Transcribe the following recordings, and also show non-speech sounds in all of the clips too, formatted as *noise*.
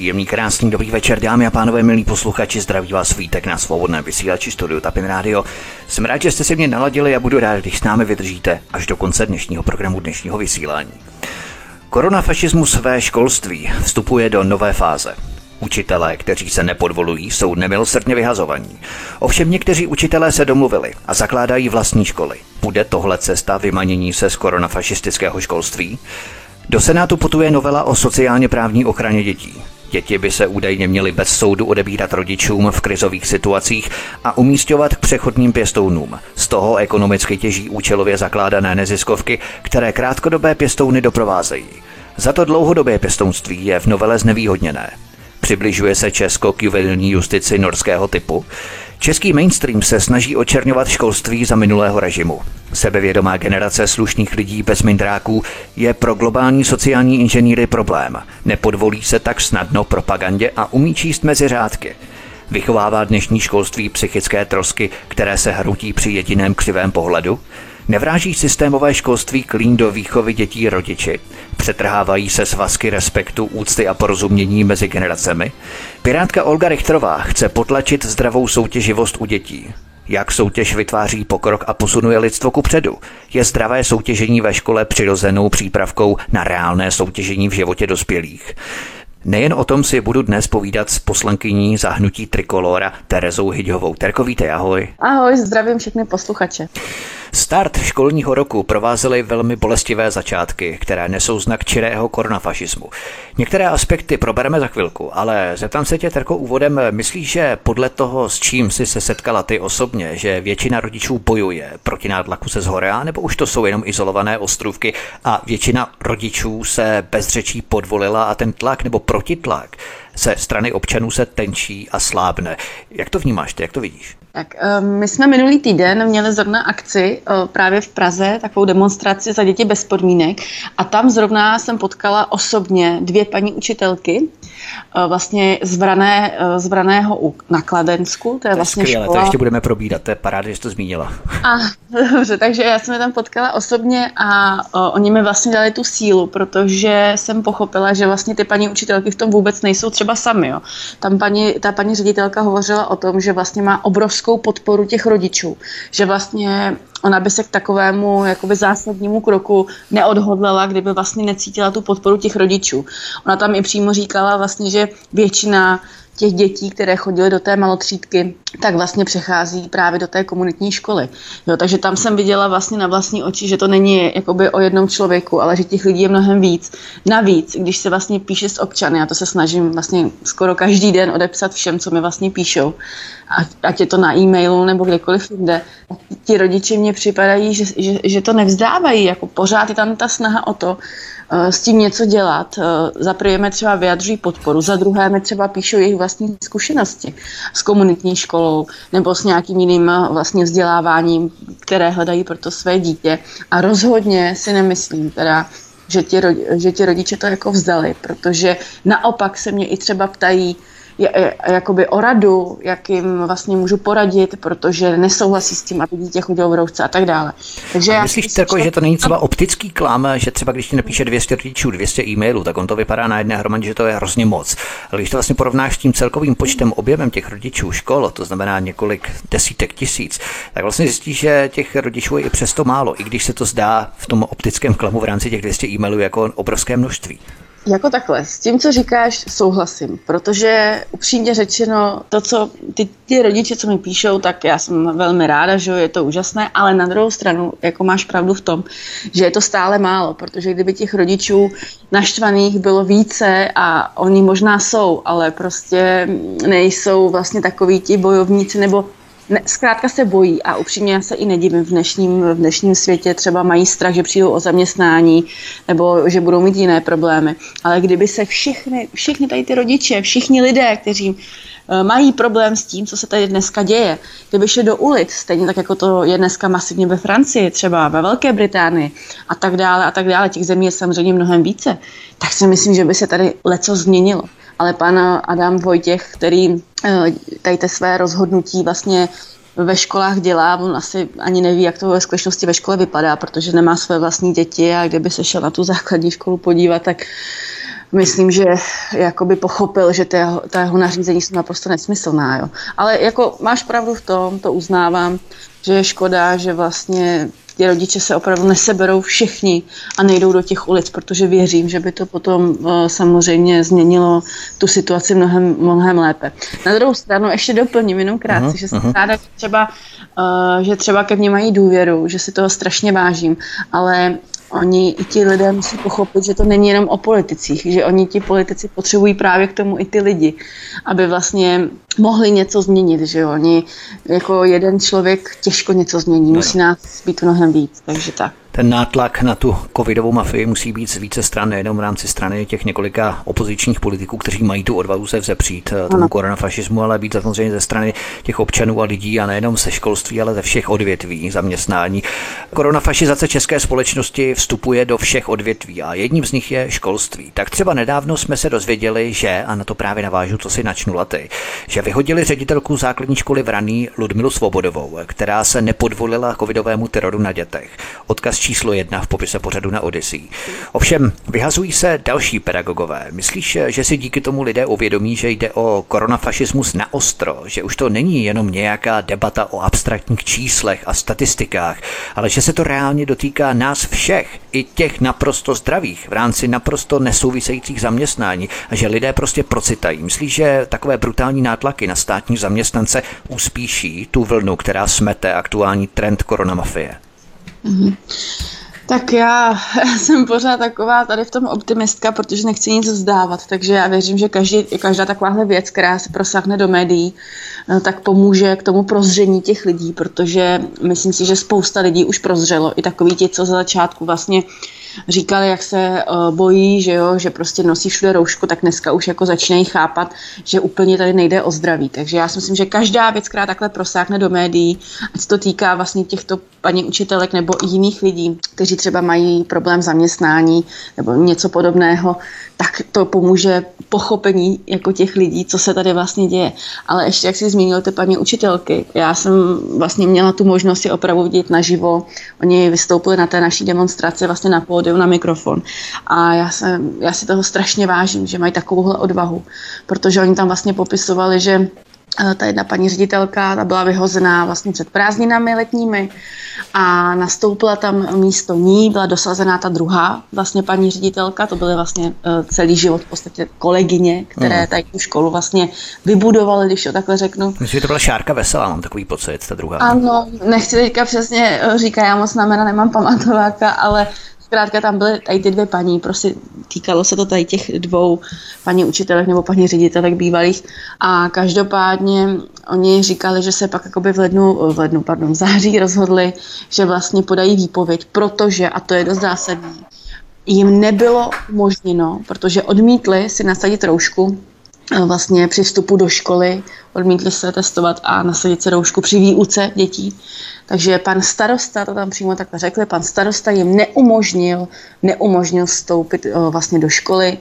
Příjemný, krásný, dobrý večer, dámy a pánové, milí posluchači, zdraví vás svítek na svobodné vysílači studiu Tapin Radio. Jsem rád, že jste si mě naladili a budu rád, když s námi vydržíte až do konce dnešního programu dnešního vysílání. Koronafašismus své školství vstupuje do nové fáze. Učitelé, kteří se nepodvolují, jsou nemilosrdně vyhazovaní. Ovšem někteří učitelé se domluvili a zakládají vlastní školy. Bude tohle cesta vymanění se z koronafašistického školství? Do Senátu putuje novela o sociálně právní ochraně dětí. Děti by se údajně měly bez soudu odebírat rodičům v krizových situacích a umístěvat k přechodním pěstounům. Z toho ekonomicky těží účelově zakládané neziskovky, které krátkodobé pěstouny doprovázejí. Za to dlouhodobé pěstounství je v novele znevýhodněné. Přibližuje se Česko k juvenilní justici norského typu. Český mainstream se snaží očerňovat školství za minulého režimu. Sebevědomá generace slušných lidí bez mindráků je pro globální sociální inženýry problém. Nepodvolí se tak snadno propagandě a umí číst mezi řádky. Vychovává dnešní školství psychické trosky, které se hrutí při jediném křivém pohledu? Nevráží systémové školství klín do výchovy dětí rodiči? Přetrhávají se svazky respektu, úcty a porozumění mezi generacemi? Pirátka Olga Richterová chce potlačit zdravou soutěživost u dětí. Jak soutěž vytváří pokrok a posunuje lidstvo ku předu? Je zdravé soutěžení ve škole přirozenou přípravkou na reálné soutěžení v životě dospělých? Nejen o tom si budu dnes povídat s poslankyní zahnutí Trikolora Terezou Hyďovou. Terko, vítej, ahoj. Ahoj, zdravím všechny posluchače. Start školního roku provázely velmi bolestivé začátky, které nesou znak čirého koronafašismu. Některé aspekty probereme za chvilku, ale zeptám se tě, Terko, úvodem, myslíš, že podle toho, s čím jsi se setkala ty osobně, že většina rodičů bojuje proti nátlaku se zhora, nebo už to jsou jenom izolované ostrůvky a většina rodičů se bez řečí podvolila a ten tlak nebo protitlak se strany občanů se tenčí a slábne. Jak to vnímáš ty, jak to vidíš? Tak ehm, my jsme minulý týden měli zrovna akci eh, právě v Praze, takovou demonstraci za děti bez podmínek a tam zrovna jsem potkala osobně dvě paní učitelky, eh, vlastně z, Vrané, eh, z Vraného na Kladensku. To je, to je vlastně skvěle, škola. to ještě budeme probírat, to je paráda, že jsi to zmínila. *laughs* A, dobře, takže já jsem je tam potkala osobně a o, oni mi vlastně dali tu sílu, protože jsem pochopila, že vlastně ty paní učitelky v tom vůbec nejsou třeba sami. Jo. Tam paní, ta paní ředitelka hovořila o tom, že vlastně má obrovskou podporu těch rodičů, že vlastně ona by se k takovému jakoby zásadnímu kroku neodhodlela, kdyby vlastně necítila tu podporu těch rodičů. Ona tam i přímo říkala vlastně, že většina těch dětí, které chodily do té malotřídky, tak vlastně přechází právě do té komunitní školy. Jo, takže tam jsem viděla vlastně na vlastní oči, že to není jakoby o jednom člověku, ale že těch lidí je mnohem víc. Navíc, když se vlastně píše s občany, já to se snažím vlastně skoro každý den odepsat všem, co mi vlastně píšou, ať, ať je to na e-mailu nebo kdekoliv jinde, ti rodiče mě připadají, že, že, že to nevzdávají, jako pořád je tam ta snaha o to, s tím něco dělat. Eh, za prvé třeba vyjadřují podporu, za druhé mi třeba píšou jejich vlastní zkušenosti s komunitní školou nebo s nějakým jiným eh, vlastně vzděláváním, které hledají pro to své dítě. A rozhodně si nemyslím teda, že ti rodiče to jako vzdali, protože naopak se mě i třeba ptají, jakoby o radu, jak jim vlastně můžu poradit, protože nesouhlasí s tím, aby dítě chodilo v roušce a tak dále. Takže a já myslíš, myslím, že... že to není třeba optický klam, že třeba když ti napíše 200 rodičů, 200 e-mailů, tak on to vypadá na jedné hromadě, že to je hrozně moc. Ale když to vlastně porovnáš s tím celkovým počtem, objemem těch rodičů škol, to znamená několik desítek tisíc, tak vlastně zjistíš, že těch rodičů je i přesto málo, i když se to zdá v tom optickém klamu v rámci těch 200 e-mailů jako obrovské množství. Jako takhle, s tím, co říkáš, souhlasím, protože upřímně řečeno, to, co ty, ty rodiče, co mi píšou, tak já jsem velmi ráda, že je to úžasné, ale na druhou stranu, jako máš pravdu v tom, že je to stále málo, protože kdyby těch rodičů naštvaných bylo více a oni možná jsou, ale prostě nejsou vlastně takoví ti bojovníci nebo ne, zkrátka se bojí a upřímně já se i nedivím v dnešním, v dnešním světě, třeba mají strach, že přijdou o zaměstnání nebo že budou mít jiné problémy. Ale kdyby se všichni, všichni tady ty rodiče, všichni lidé, kteří eh, mají problém s tím, co se tady dneska děje. Kdyby šli do ulic, stejně tak jako to je dneska masivně ve Francii, třeba ve Velké Británii a tak dále a tak dále, těch zemí je samozřejmě mnohem více, tak si myslím, že by se tady leco změnilo. Ale pan Adam Vojtěch, který eh, tady te své rozhodnutí vlastně ve školách dělá, on asi ani neví, jak to ve skutečnosti ve škole vypadá, protože nemá své vlastní děti a kdyby se šel na tu základní školu podívat, tak myslím, že jakoby pochopil, že ta, ta jeho nařízení jsou naprosto nesmyslná. Jo. Ale jako máš pravdu v tom, to uznávám, že je škoda, že vlastně ty rodiče se opravdu neseberou všichni a nejdou do těch ulic, protože věřím, že by to potom uh, samozřejmě změnilo tu situaci mnohem, mnohem lépe. Na druhou stranu ještě doplním jenom krátce, uh-huh, že jsem uh-huh. ráda, že třeba, uh, že třeba ke mně mají důvěru, že si toho strašně vážím, ale oni i ti lidé musí pochopit, že to není jenom o politicích, že oni ti politici potřebují právě k tomu i ty lidi, aby vlastně mohli něco změnit, že jo? Oni jako jeden člověk těžko něco změní, musí nás být mnohem víc, takže tak ten nátlak na tu covidovou mafii musí být z více stran, nejenom v rámci strany těch několika opozičních politiků, kteří mají tu odvahu se vzepřít eh, tomu koronafašismu, ale být samozřejmě ze strany těch občanů a lidí a nejenom ze školství, ale ze všech odvětví zaměstnání. Koronafašizace české společnosti vstupuje do všech odvětví a jedním z nich je školství. Tak třeba nedávno jsme se dozvěděli, že, a na to právě navážu, co si načnu laty, že vyhodili ředitelku základní školy v Raný Ludmilu Svobodovou, která se nepodvolila covidovému teroru na dětech. Odkaz číslo jedna v popise pořadu na Odyssey. Ovšem, vyhazují se další pedagogové. Myslíš, že si díky tomu lidé uvědomí, že jde o koronafašismus na ostro, že už to není jenom nějaká debata o abstraktních číslech a statistikách, ale že se to reálně dotýká nás všech, i těch naprosto zdravých, v rámci naprosto nesouvisejících zaměstnání a že lidé prostě procitají. Myslíš, že takové brutální nátlaky na státní zaměstnance uspíší tu vlnu, která smete aktuální trend koronamafie? Mm-hmm. Tak já *laughs* jsem pořád taková tady v tom optimistka, protože nechci nic vzdávat, takže já věřím, že každý, každá takováhle věc, která se prosáhne do médií, eh, tak pomůže k tomu prozření těch lidí, protože myslím si, že spousta lidí už prozřelo, i takový ti, co za začátku vlastně říkali, jak se uh, bojí, že jo, že prostě nosí všude roušku, tak dneska už jako začínají chápat, že úplně tady nejde o zdraví. Takže já si myslím, že každá věc, která takhle prosáhne do médií, ať to týká vlastně těchto paní učitelek nebo jiných lidí, kteří třeba mají problém zaměstnání nebo něco podobného, tak to pomůže pochopení jako těch lidí, co se tady vlastně děje. Ale ještě, jak jsi zmínil ty paní učitelky, já jsem vlastně měla tu možnost si opravdu vidět naživo. Oni vystoupili na té naší demonstraci vlastně na pódiu, na mikrofon. A já, jsem, já si toho strašně vážím, že mají takovouhle odvahu, protože oni tam vlastně popisovali, že Eh, ta jedna paní ředitelka, ta byla vyhozená vlastně před prázdninami letními a nastoupila tam místo ní, byla dosazená ta druhá vlastně paní ředitelka, to byly vlastně eh, celý život v podstatě kolegyně, které mm. tady tu školu vlastně vybudovaly, když to takhle řeknu. Myslím, že to byla Šárka Veselá, mám takový pocit, ta druhá. Ano, nechci teďka přesně eh, říkat, já moc na jména nemám pamatováka, ale Zkrátka tam byly tady ty dvě paní, prostě týkalo se to tady těch dvou paní učitelek nebo paní ředitelek bývalých a každopádně oni říkali, že se pak jakoby v lednu, v lednu, pardon, v září rozhodli, že vlastně podají výpověď, protože, a to je dost zásadní, jim nebylo umožněno, protože odmítli si nasadit roušku eh, vlastně při vstupu do školy, odmítli se testovat a nasadit se roušku při výuce dětí. Takže pan starosta, to tam přímo takhle řekli, pan starosta jim neumožnil, neumožnil vstoupit eh, vlastně do školy,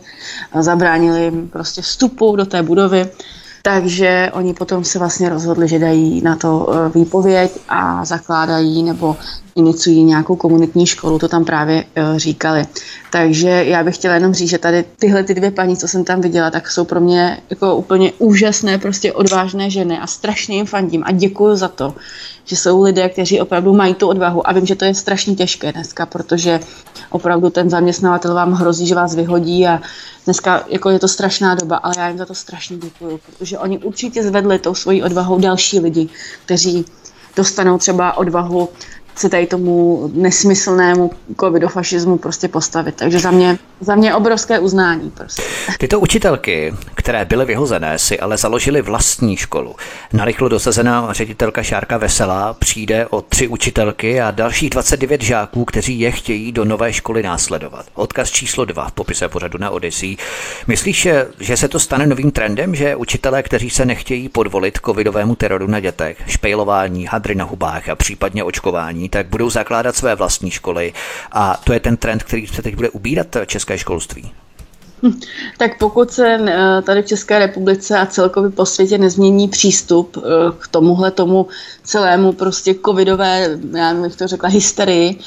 zabránili jim prostě vstupu do té budovy. Takže oni potom se vlastně rozhodli, že dají na to eh, výpověď a zakládají nebo iniciují nějakou komunitní školu, to tam právě uh, říkali. Takže já bych chtěla jenom říct, že tady tyhle ty dvě paní, co jsem tam viděla, tak jsou pro mě jako úplně úžasné, prostě odvážné ženy a strašně jim fandím a děkuji za to, že jsou lidé, kteří opravdu mají tu odvahu a vím, že to je strašně těžké dneska, protože opravdu ten zaměstnavatel vám hrozí, že vás vyhodí a dneska jako je to strašná doba, ale já jim za to strašně děkuji, protože oni určitě zvedli tou svojí odvahou další lidi, kteří dostanou třeba odvahu se tady tomu nesmyslnému covidofašismu prostě postavit. Takže za mě, za mě obrovské uznání. Prostě. Tyto učitelky, které byly vyhozené, si ale založily vlastní školu. Narychlo dosazená ředitelka Šárka Veselá přijde o tři učitelky a dalších 29 žáků, kteří je chtějí do nové školy následovat. Odkaz číslo dva v popise pořadu na Odyssey. Myslíš, že se to stane novým trendem, že učitelé, kteří se nechtějí podvolit covidovému teroru na dětech, špejlování, hadry na hubách a případně očkování, tak budou zakládat své vlastní školy a to je ten trend, který se teď bude ubírat české školství? Tak pokud se eh, tady v České republice a celkově po světě nezmění přístup eh, k tomuhle tomu celému prostě covidové, já bych to řekla, hysterii,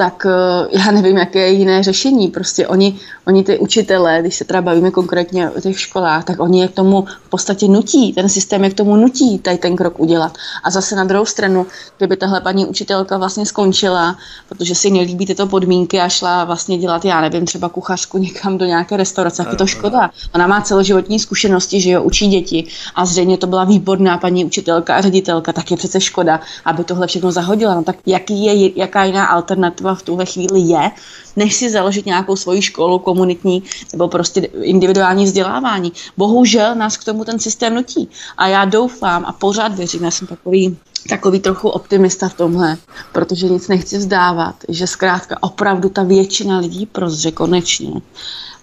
tak eh, já nevím, jaké je jiné řešení. Prostě oni, oni ty učitelé, když se teda bavíme konkrétně o těch školách, tak oni je k tomu v podstatě nutí, ten systém je k tomu nutí tady ten krok udělat. A zase na druhou stranu, kdyby tahle paní učitelka vlastně skončila, protože si nelíbí tyto podmínky a šla vlastně dělat, já nevím, třeba kuchařku někam do nějaké restaurace, tak je to škoda. Ona má celoživotní zkušenosti, že jo, učí děti a zřejmě to byla výborná paní učitelka a ředitelka, tak je přece škoda, aby tohle všechno zahodila. No tak jaký je, jaká jiná alternativa potřeba v tuhle chvíli je, než si založit nějakou svoji školu komunitní nebo prostě individuální vzdělávání. Bohužel nás k tomu ten systém nutí. A já doufám a pořád věřím, já jsem takový takový trochu optimista v tomhle, protože nic nechci vzdávat, že zkrátka opravdu ta většina lidí prozře konečně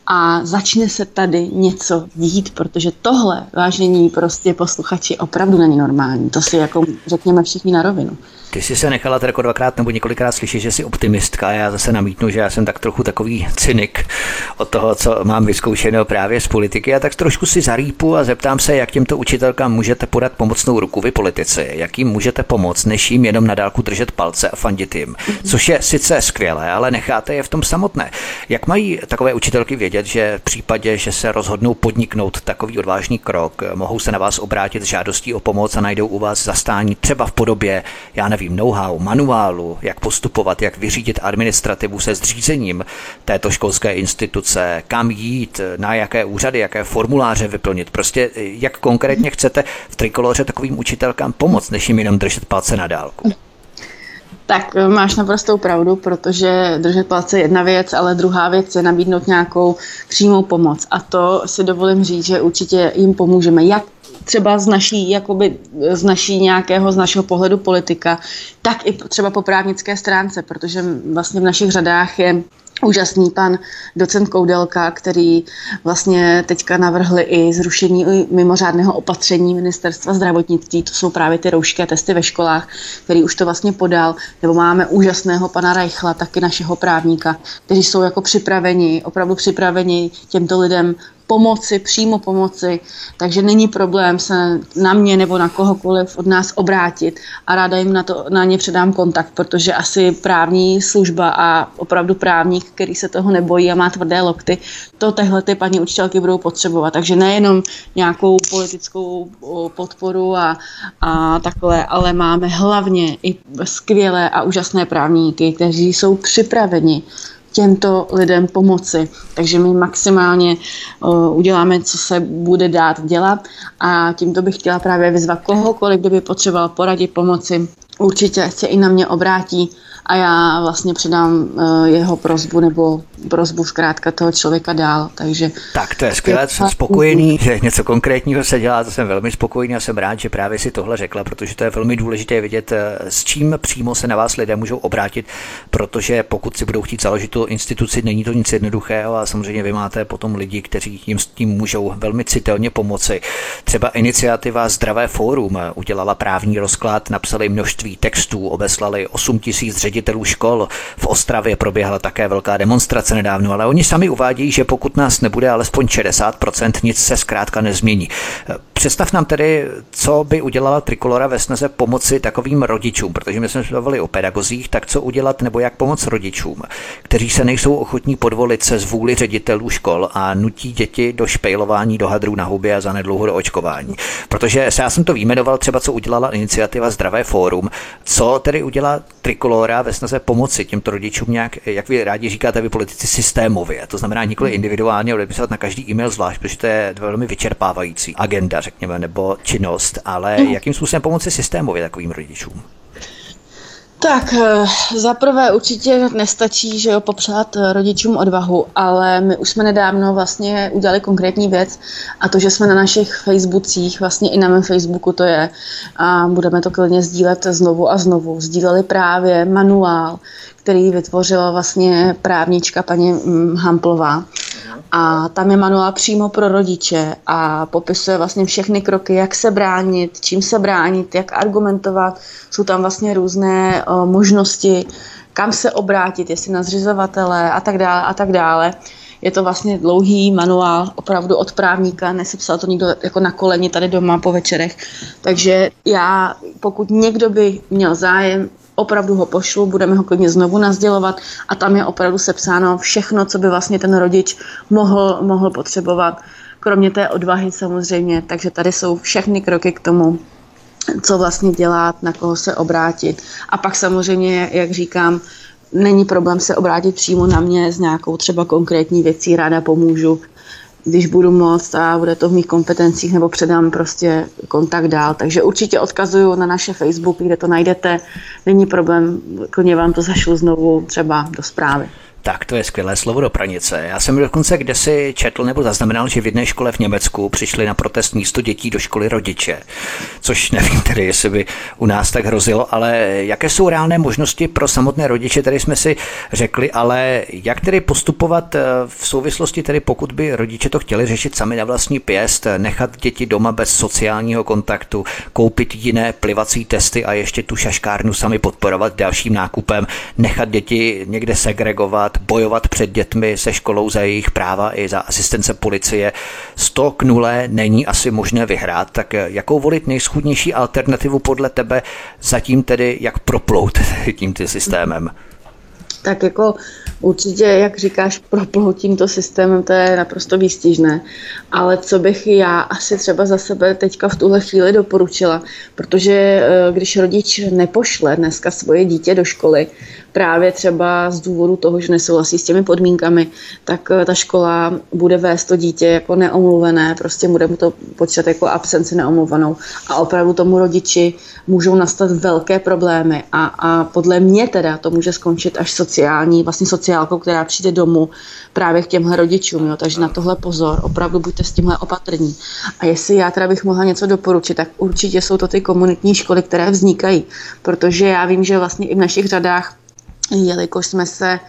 a začne se tady něco dít, protože tohle, vážení prostě posluchači, opravdu není normální. To si jako řekněme všichni na rovinu. Ty jsi se nechala jako dvakrát nebo několikrát slyšet, že jsi optimistka. Já zase namítnu, že já jsem tak trochu takový cynik od toho, co mám vyzkoušeno právě z politiky. A tak trošku si zarýpu a zeptám se, jak těmto učitelkám můžete podat pomocnou ruku vy politici. Jak jim můžete pomoct, než jim jenom na dálku držet palce a fandit jim. Což je sice skvělé, ale necháte je v tom samotné. Jak mají takové učitelky vědět, že v případě, že se rozhodnou podniknout takový odvážný krok, mohou se na vás obrátit s žádostí o pomoc a najdou u vás zastání třeba v podobě, já nevím, know-how, manuálu, jak postupovat, jak vyřídit administrativu se zřízením této školské instituce, kam jít, na jaké úřady, jaké formuláře vyplnit. Prostě jak konkrétně chcete v trikoloře takovým učitelkám pomoct, než jim jenom držet palce na dálku. Tak eh, máš naprostou pravdu, protože držet palce je jedna věc, ale druhá věc je nabídnout nějakou přímou pomoc. A to si dovolím říct, že určitě jim pomůžeme. Jak třeba z naší, jakoby, z naší nějakého, z našeho pohledu politika, tak i třeba po právnické stránce, protože vlastně v našich řadách je úžasný pan docent Koudelka, který vlastně teďka navrhli i zrušení mimořádného opatření ministerstva zdravotnictví, to jsou právě ty roušky a testy ve školách, který už to vlastně podal, nebo máme úžasného pana Reichla, taky našeho právníka, kteří jsou jako připraveni, opravdu připraveni těmto lidem pomoci, přímo pomoci, takže není problém se na mě nebo na kohokoliv od nás obrátit a ráda jim na, to, na ně předám kontakt, protože asi právní služba a opravdu právník, který se toho nebojí a má tvrdé lokty, to tehle ty paní učitelky budou potřebovat. Takže nejenom nějakou politickou podporu a, a takhle, ale máme hlavně i skvělé a úžasné právníky, kteří jsou připraveni těmto lidem pomoci. Takže my maximálně uh, uděláme, co se bude dát dělat a tímto bych chtěla právě vyzvat kohokoliv, kdo by potřeboval poradit, pomoci. Určitě se i na mě obrátí a já vlastně předám uh, jeho prozbu nebo prozbu zkrátka toho člověka dál. Takže tak to je skvělé, jsem spokojený, že něco konkrétního se dělá, to jsem velmi spokojený a jsem rád, že právě si tohle řekla, protože to je velmi důležité vidět, eh, s čím přímo se na vás lidé můžou obrátit, protože pokud si budou chtít založit tu instituci, není to nic jednoduchého a samozřejmě vy máte potom lidi, kteří jim s tím můžou velmi citelně pomoci. Třeba iniciativa Zdravé fórum udělala právní rozklad, napsali množství textů, obeslali 8 tisíc ředitelů škol. V Ostravě proběhla také velká demonstrace nedávno, ale oni sami uvádějí, že pokud nás nebude alespoň 60%, nic se zkrátka nezmění. Představ nám tedy, co by udělala Trikolora ve snaze pomoci takovým rodičům, protože my jsme se bavili o pedagozích, tak co udělat nebo jak pomoct rodičům, kteří se nejsou ochotní podvolit se zvůli ředitelů škol a nutí děti do špejlování, do hadrů na hubě a zanedlouho do očkování. Protože se já jsem to výjmenoval třeba, co udělala iniciativa Zdravé fórum, co tedy udělá Trikolora ve snaze pomoci těmto rodičům nějak, jak vy rádi říkáte, vy politici systémově. To znamená nikoli individuálně odepisovat na každý e-mail zvlášť, protože to je velmi vyčerpávající agenda, řekněme, nebo činnost, ale jakým způsobem pomoci systémově takovým rodičům? Tak eh, za prvé určitě nestačí, že jo, popřát eh, rodičům odvahu, ale my už jsme nedávno vlastně udělali konkrétní věc a to, že jsme na našich Facebookcích, vlastně i na mém Facebooku to je a budeme to klidně sdílet znovu a znovu, sdíleli právě manuál, který vytvořila vlastně právnička paní mm, Hamplová. A tam je manuál přímo pro rodiče a popisuje vlastně všechny kroky, jak se bránit, čím se bránit, jak argumentovat. Jsou tam vlastně různé možnosti, kam se obrátit, jestli na zřizovatele a tak dále a tak dále. Je to vlastně dlouhý manuál, opravdu od právníka, nesepsal to nikdo jako na koleni tady doma po večerech. Takže já, pokud někdo by měl zájem, opravdu ho pošlu, budeme ho klidně znovu nazdělovat a tam je opravdu sepsáno všechno, co by vlastně ten rodič mohl, mohl potřebovat, kromě té odvahy samozřejmě, takže tady jsou všechny kroky k tomu, co vlastně dělat, na koho se obrátit. A pak samozřejmě, jak říkám, není problém se obrátit přímo na mě s nějakou třeba konkrétní věcí, ráda pomůžu když budu moct a bude to v mých kompetencích, nebo předám prostě kontakt dál. Takže určitě odkazuju na naše Facebook, kde to najdete. Není problém, klidně vám to zašlu znovu třeba do zprávy. Tak to je skvělé slovo do pranice. Já jsem dokonce kde si četl nebo zaznamenal, že v jedné škole v Německu přišli na protest místo dětí do školy rodiče. Což nevím tedy, jestli by u nás tak hrozilo, ale jaké jsou reálné možnosti pro samotné rodiče, tady jsme si řekli, ale jak tedy postupovat eh, v souvislosti, tedy pokud by rodiče to chtěli řešit sami na vlastní pěst, nechat děti doma bez sociálního kontaktu, koupit jiné plivací testy a ještě tu šaškárnu sami podporovat dalším nákupem, nechat děti někde segregovat, bojovat před dětmi se školou za jejich práva i za asistence policie. 100 k 0 není asi možné vyhrát, tak jakou volit nejschudnější alternativu podle tebe zatím tedy jak proplout *laughs* tím systémem? Tak jako určitě, jak říkáš, proplout tímto systémem, to je naprosto výstižné. Ale co bych já asi třeba za sebe teďka v tuhle chvíli doporučila, protože eh, když rodič nepošle dneska svoje dítě do školy, právě třeba z důvodu toho, že nesouhlasí s těmi podmínkami, tak eh, ta škola bude vést to dítě jako neomluvené, prostě bude mu to počítat jako absenci neomluvenou. A opravdu tomu rodiči můžou nastat velké problémy. A, a podle mě teda to může skončit až sociální, vlastně sociálkou, která přijde domů právě k těmhle rodičům, jo, takže na tohle pozor, opravdu buďte s tímhle opatrní. A jestli já teda bych mohla něco doporučit, tak určitě jsou to ty komunitní školy, které vznikají, protože já vím, že vlastně i v našich řadách jelikož jsme se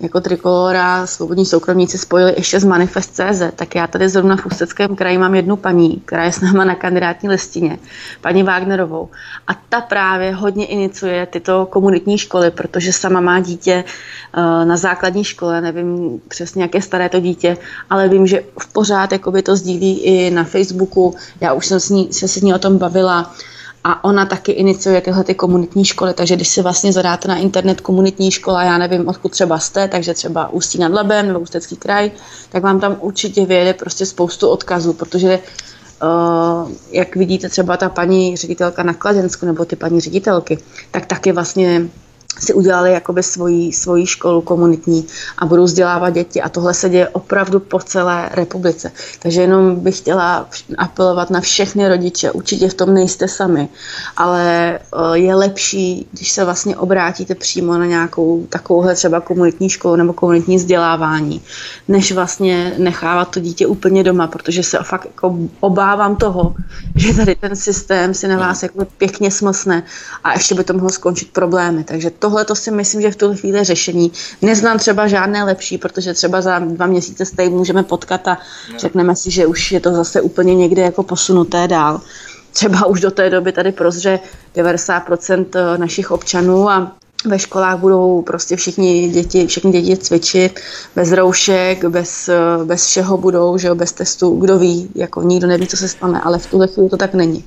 jako Trikolora svobodní soukromníci spojili ještě z Manifest.cz, tak já tady zrovna v Ústeckém kraji mám jednu paní, která je s náma na kandidátní listině, paní Wagnerovou. A ta právě hodně iniciuje tyto komunitní školy, protože sama má dítě eh, na základní škole, nevím přesně, jak je staré to dítě, ale vím, že v pořád jakoby to sdílí i na Facebooku. Já už jsem s ní, se s ní o tom bavila a ona taky iniciuje tyhle ty komunitní školy, takže když si vlastně zadáte na internet komunitní škola, já nevím, odkud třeba jste, takže třeba Ústí nad Labem nebo Ústecký kraj, tak vám tam určitě vyjede prostě spoustu odkazů, protože Uh, jak vidíte třeba ta paní ředitelka na Kladensku nebo ty paní ředitelky, tak taky vlastně si udělali jakoby svoji, svoji školu komunitní a budou vzdělávat děti a tohle se děje opravdu po celé republice. Takže jenom bych chtěla apelovat na všechny rodiče, určitě v tom nejste sami, ale eh, je lepší, když se vlastně obrátíte přímo na nějakou takovouhle třeba komunitní školu nebo komunitní vzdělávání, než vlastně nechávat to dítě úplně doma, protože se fakt jako obávám toho, že tady ten systém si na vás jako pěkně smlsne a ještě by to mohlo skončit problémy. Takže tohle to si myslím, že v tuhle chvíli řešení. Neznám třeba žádné lepší, protože třeba za dva měsíce se tady můžeme potkat a řekneme si, že už je to zase úplně někde jako posunuté dál. Třeba už do té doby tady prozře 90% našich občanů a ve školách budou prostě všichni děti, všechny děti cvičit bez roušek, bez, bez všeho budou, že jo, bez testů, kdo ví, jako nikdo neví, co se stane, ale v tuhle chvíli to tak není.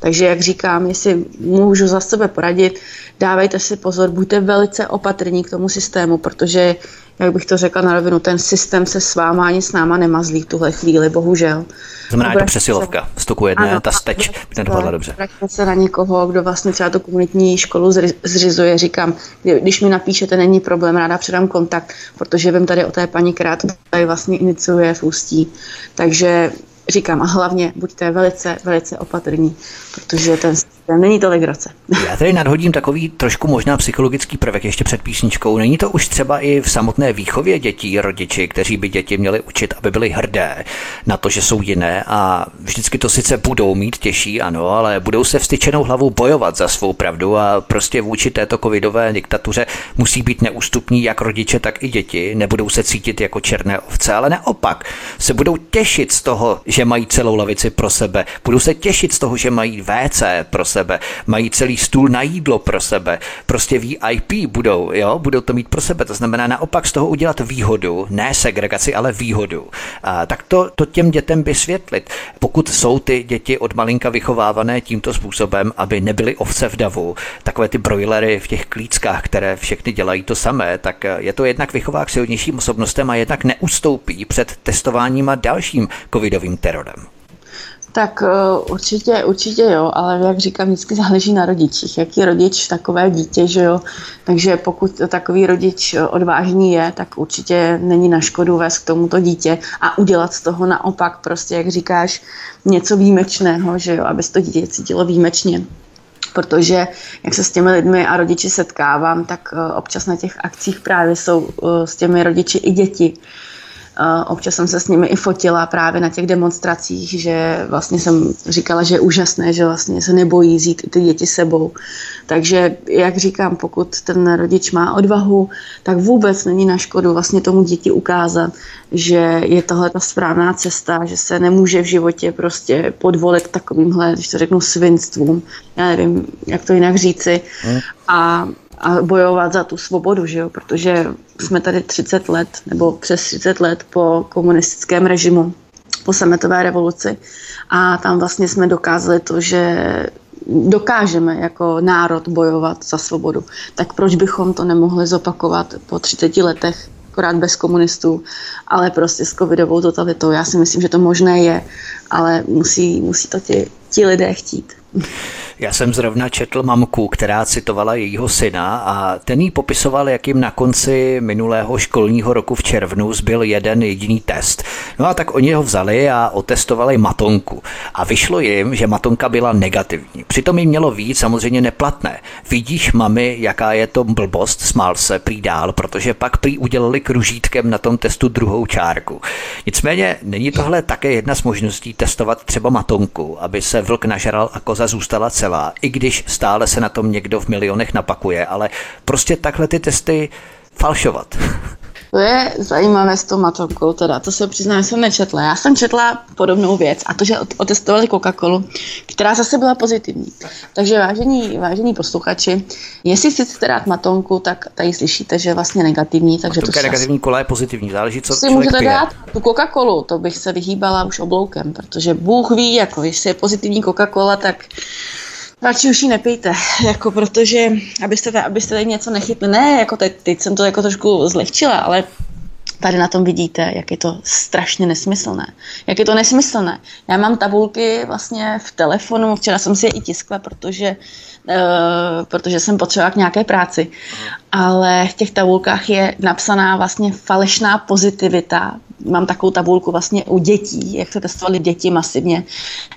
Takže jak říkám, jestli můžu za sebe poradit, dávejte si pozor, buďte velice opatrní k tomu systému, protože jak bych to řekla na rovinu, ten systém se s váma ani s náma nemazlí v tuhle chvíli, bohužel. Znamená, je to přesilovka. Stoku jedné, ano, ta steč by nedopadla dobře. Se na někoho, kdo vlastně třeba tu komunitní školu zřizuje. Říkám, když mi napíšete, není problém, ráda předám kontakt, protože vím tady o té paní, která to tady vlastně iniciuje v Ústí. Takže říkám, a hlavně buďte velice, velice opatrní, protože ten Není to legrace. *laughs* Já tady nadhodím takový trošku možná psychologický prvek ještě před písničkou. Není to už třeba i v samotné výchově dětí rodiči, kteří by děti měli učit, aby byly hrdé na to, že jsou jiné a vždycky to sice budou mít těžší, ano, ale budou se vstyčenou hlavou bojovat za svou pravdu a prostě vůči této covidové diktatuře musí být neústupní jak rodiče, tak i děti. Nebudou se cítit jako černé ovce, ale naopak se budou těšit z toho, že mají celou lavici pro sebe. Budou se těšit z toho, že mají WC pro sebe, mají celý stůl na jídlo pro sebe, prostě VIP budou, jo, budou to mít pro sebe. To znamená naopak z toho udělat výhodu, ne segregaci, ale výhodu. A tak to, to těm dětem vysvětlit. Pokud jsou ty děti od malinka vychovávané tímto způsobem, aby nebyly ovce v davu, takové ty brojlery v těch klíckách, které všechny dělají to samé, tak je to jednak vychová k silnějším osobnostem a jednak neustoupí před testováním a dalším covidovým terorem. Tak eh, určitě, určitě jo, ale jak říkám, vždycky záleží na rodičích. Jaký rodič, takové dítě, že jo. Takže pokud takový rodič odvážný je, tak určitě není na škodu vést k tomuto dítě a udělat z toho naopak prostě, jak říkáš, něco výjimečného, že jo, aby to dítě cítilo výjimečně protože jak se s těmi lidmi a rodiči setkávám, tak eh, občas na těch akcích právě jsou eh, s těmi rodiči i děti. Občas jsem se s nimi i fotila právě na těch demonstracích, že vlastně jsem říkala, že je úžasné, že vlastně se nebojí vzít ty děti sebou. Takže, jak říkám, pokud ten rodič má odvahu, tak vůbec není na škodu vlastně tomu děti ukázat, že je tohle ta správná cesta, že se nemůže v životě prostě podvolit takovýmhle, když to řeknu, svinstvům. Já nevím, jak to jinak říci. Hmm. A a bojovat za tu svobodu, že jo? protože jsme tady 30 let nebo přes 30 let po komunistickém režimu, po sametové revoluci a tam vlastně jsme dokázali to, že dokážeme jako národ bojovat za svobodu. Tak proč bychom to nemohli zopakovat po 30 letech, akorát bez komunistů, ale prostě s covidovou totalitou. Já si myslím, že to možné je, ale musí, musí to ti, ti lidé chtít. Já jsem zrovna četl mamku, která citovala jejího syna a ten jí popisoval, jak jim na konci minulého školního roku v červnu zbyl jeden jediný test. No a tak oni ho vzali a otestovali matonku. A vyšlo jim, že matonka byla negativní. Přitom jim mělo víc samozřejmě neplatné. Vidíš, mami, jaká je to blbost, smál se prý dál, protože pak prý udělali kružítkem na tom testu druhou čárku. Nicméně není tohle také jedna z možností testovat třeba matonku, aby se vlk nažral a koza zůstala celá celá, i když stále se na tom někdo v milionech napakuje, ale prostě takhle ty testy falšovat. To je zajímavé s tou matonkou, teda to se přiznám, že jsem nečetla. Já jsem četla podobnou věc a to, že otestovali Coca-Colu, která zase byla pozitivní. Takže vážení, vážení posluchači, jestli si chcete dát matonku, tak tady slyšíte, že je vlastně negativní. Takže to je negativní, kola je pozitivní, záleží, co si můžete pije. dát tu Coca-Colu, to bych se vyhýbala už obloukem, protože Bůh ví, jako jestli je pozitivní Coca-Cola, tak Radši už ji nepijte, *laughs* jako protože, abyste, abyste tady něco nechytli. Ne, jako teď, teď jsem to jako trošku zlehčila, ale tady na tom vidíte, jak je to strašně nesmyslné. Jak je to nesmyslné. Já mám tabulky vlastně v telefonu, včera jsem si je i tiskla, protože, uh, protože jsem potřebovala k nějaké práci. Ale v těch tabulkách je napsaná vlastně falešná pozitivita mám takovou tabulku vlastně u dětí, jak se testovali děti masivně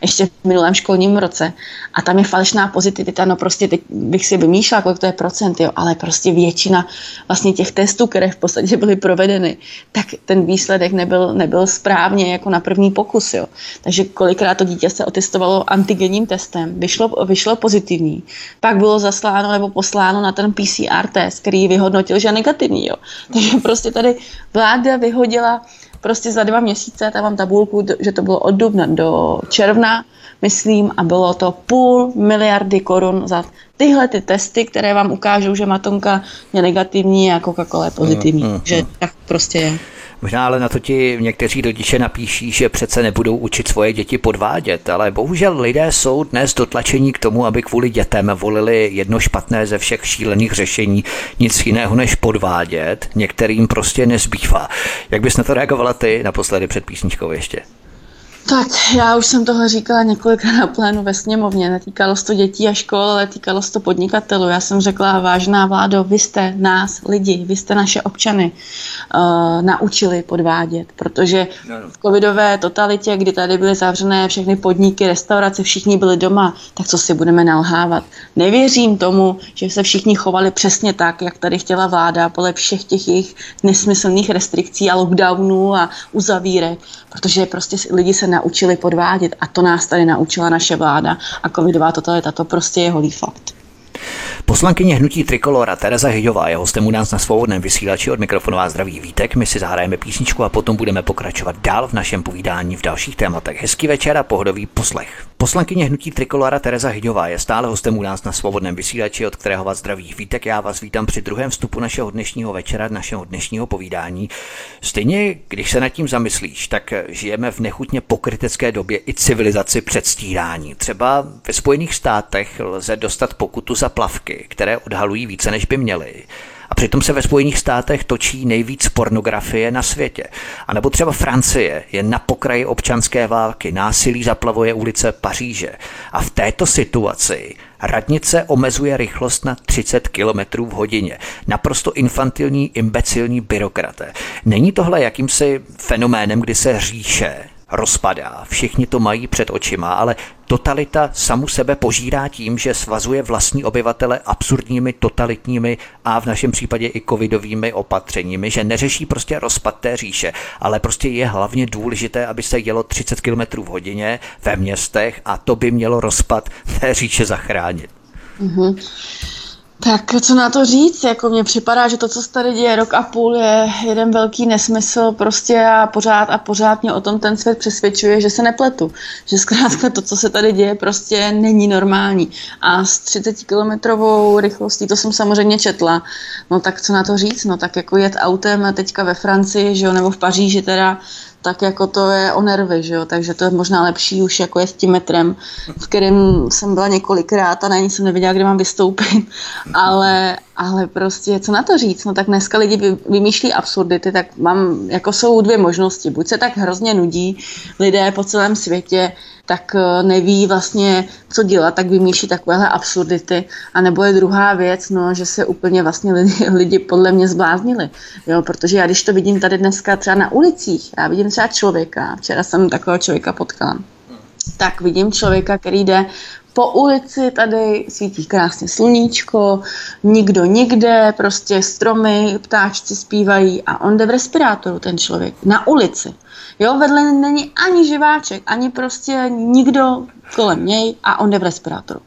ještě v minulém školním roce. A tam je falešná pozitivita, no prostě teď bych si vymýšlela, kolik to je procent, jo, ale prostě většina vlastně těch testů, které v podstatě byly provedeny, tak ten výsledek nebyl, nebyl správně jako na první pokus, jo. Takže kolikrát to dítě se otestovalo antigenním testem, vyšlo, vyšlo pozitivní, pak bylo zasláno nebo posláno na ten PCR test, který vyhodnotil, že je negativní, jo. Takže prostě tady vláda vyhodila prostě za dva měsíce, tam mám tabulku, že to bylo od dubna do června, myslím, a bylo to půl miliardy korun za tyhle ty testy, které vám ukážou, že matonka je negativní a Coca-Cola je pozitivní. Mm, mm, že tak prostě je. Možná ale na to ti někteří rodiče napíší, že přece nebudou učit svoje děti podvádět, ale bohužel lidé jsou dnes dotlačení k tomu, aby kvůli dětem volili jedno špatné ze všech šílených řešení, nic jiného než podvádět, některým prostě nezbývá. Jak bys na to reagovala ty naposledy před písničkou ještě? Tak já už jsem tohle říkala několikrát na plénu ve sněmovně. Netýkalo se to dětí a škol, ale týkalo se to podnikatelů. Já jsem řekla, vážná vládo, vy jste nás, lidi, vy jste naše občany uh, naučili podvádět, protože v covidové totalitě, kdy tady byly zavřené všechny podniky, restaurace, všichni byli doma, tak co si budeme nalhávat. Nevěřím tomu, že se všichni chovali přesně tak, jak tady chtěla vláda, podle všech těch jejich nesmyslných restrikcí a lockdownů a uzavírek, protože prostě lidi se naučili podvádět a to nás tady naučila naše vláda a covidová totalita, to prostě je holý fakt. Poslankyně hnutí Trikolora Tereza Hyďová je hostem u nás na svobodném vysílači od mikrofonová zdraví Vítek. My si zahrajeme písničku a potom budeme pokračovat dál v našem povídání v dalších tématech. Hezký večer a pohodový poslech. Poslankyně hnutí Trikolora Tereza Hyďová je stále hostem u nás na svobodném vysílači, od kterého vás zdraví Vítek. Já vás vítám při druhém vstupu našeho dnešního večera, našeho dnešního povídání. Stejně, když se nad tím zamyslíš, tak žijeme v nechutně pokrytecké době i civilizaci předstírání. Třeba ve Spojených státech lze dostat pokutu za plavky, které odhalují více, než by měly. A přitom se ve Spojených státech točí nejvíc pornografie na světě. A nebo třeba Francie je na pokraji občanské války, násilí zaplavuje ulice Paříže. A v této situaci radnice omezuje rychlost na 30 km v hodině. Naprosto infantilní, imbecilní byrokraté. Není tohle jakýmsi fenoménem, kdy se říše rozpadá. Všichni to mají před očima, ale totalita samu sebe požírá tím, že svazuje vlastní obyvatele absurdními, totalitními a v našem případě i covidovými opatřeními, že neřeší prostě rozpad té říše, ale prostě je hlavně důležité, aby se jelo 30 km v hodině ve městech a to by mělo rozpad té říše zachránit. Mm-hmm. Tak co na to říct, jako mně připadá, že to, co se tady děje rok a půl, je jeden velký nesmysl prostě a pořád a pořád mě o tom ten svět přesvědčuje, že se nepletu. Že zkrátka to, co se tady děje, prostě není normální. A s 30 kilometrovou rychlostí, to jsem samozřejmě četla, no tak co na to říct, no tak jako jet autem teďka ve Francii, že jo, nebo v Paříži teda, tak jako to je o nervy, že jo? takže to je možná lepší už jako je s tím metrem, v kterém jsem byla několikrát a na ní jsem nevěděla, kde mám vystoupit, *laughs* ale, ale prostě co na to říct, no tak dneska lidi vymýšlí absurdity, tak mám, jako jsou dvě možnosti, buď se tak hrozně nudí lidé po celém světě, tak eh, neví vlastně, co dělat, tak vymýšlí takovéhle absurdity. A nebo je druhá věc, no, že se úplně vlastně lidi, *laughs* lidi podle mě zbláznili. Jo, protože já když to vidím tady dneska třeba na ulicích, já vidím třeba člověka, včera jsem takového člověka potkala, tak vidím člověka, který jde po ulici tady svítí krásně sluníčko, nikdo nikde, prostě stromy, ptáčci zpívají a on jde v respirátoru, ten člověk, na ulici. Jo, vedle není ani živáček, ani prostě nikdo kolem něj a on jde v respirátoru.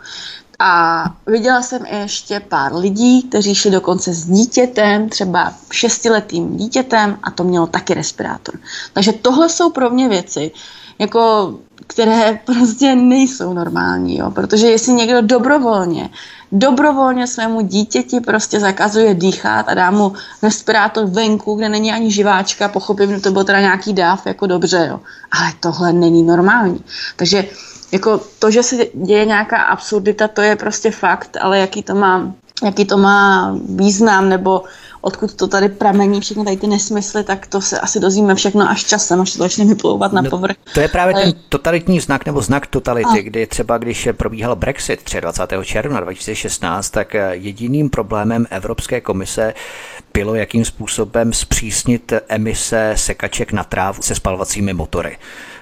A viděla jsem ještě pár lidí, kteří šli dokonce s dítětem, třeba šestiletým dítětem a to mělo taky respirátor. Takže tohle jsou pro mě věci, jako, které *laughs* prostě nejsou normální, jo? protože jestli někdo dobrovolně, dobrovolně svému dítěti prostě zakazuje dýchat a dá mu respirátor venku, kde není ani živáčka, pochopím, že to byl teda nějaký dáv, jako dobře, jo. ale tohle není normální. Takže jako to, že se děje nějaká absurdita, to je prostě fakt, ale jaký to má, jaký to má význam, nebo odkud to tady pramení, všechny tady ty nesmysly, tak to se asi dozvíme všechno až časem, až to začne vyplouvat na no, povrch. To je právě ten totalitní znak nebo znak totality, a. kdy třeba když probíhal Brexit 23. června 2016, tak jediným problémem Evropské komise bylo, jakým způsobem zpřísnit emise sekaček na trávu se spalovacími motory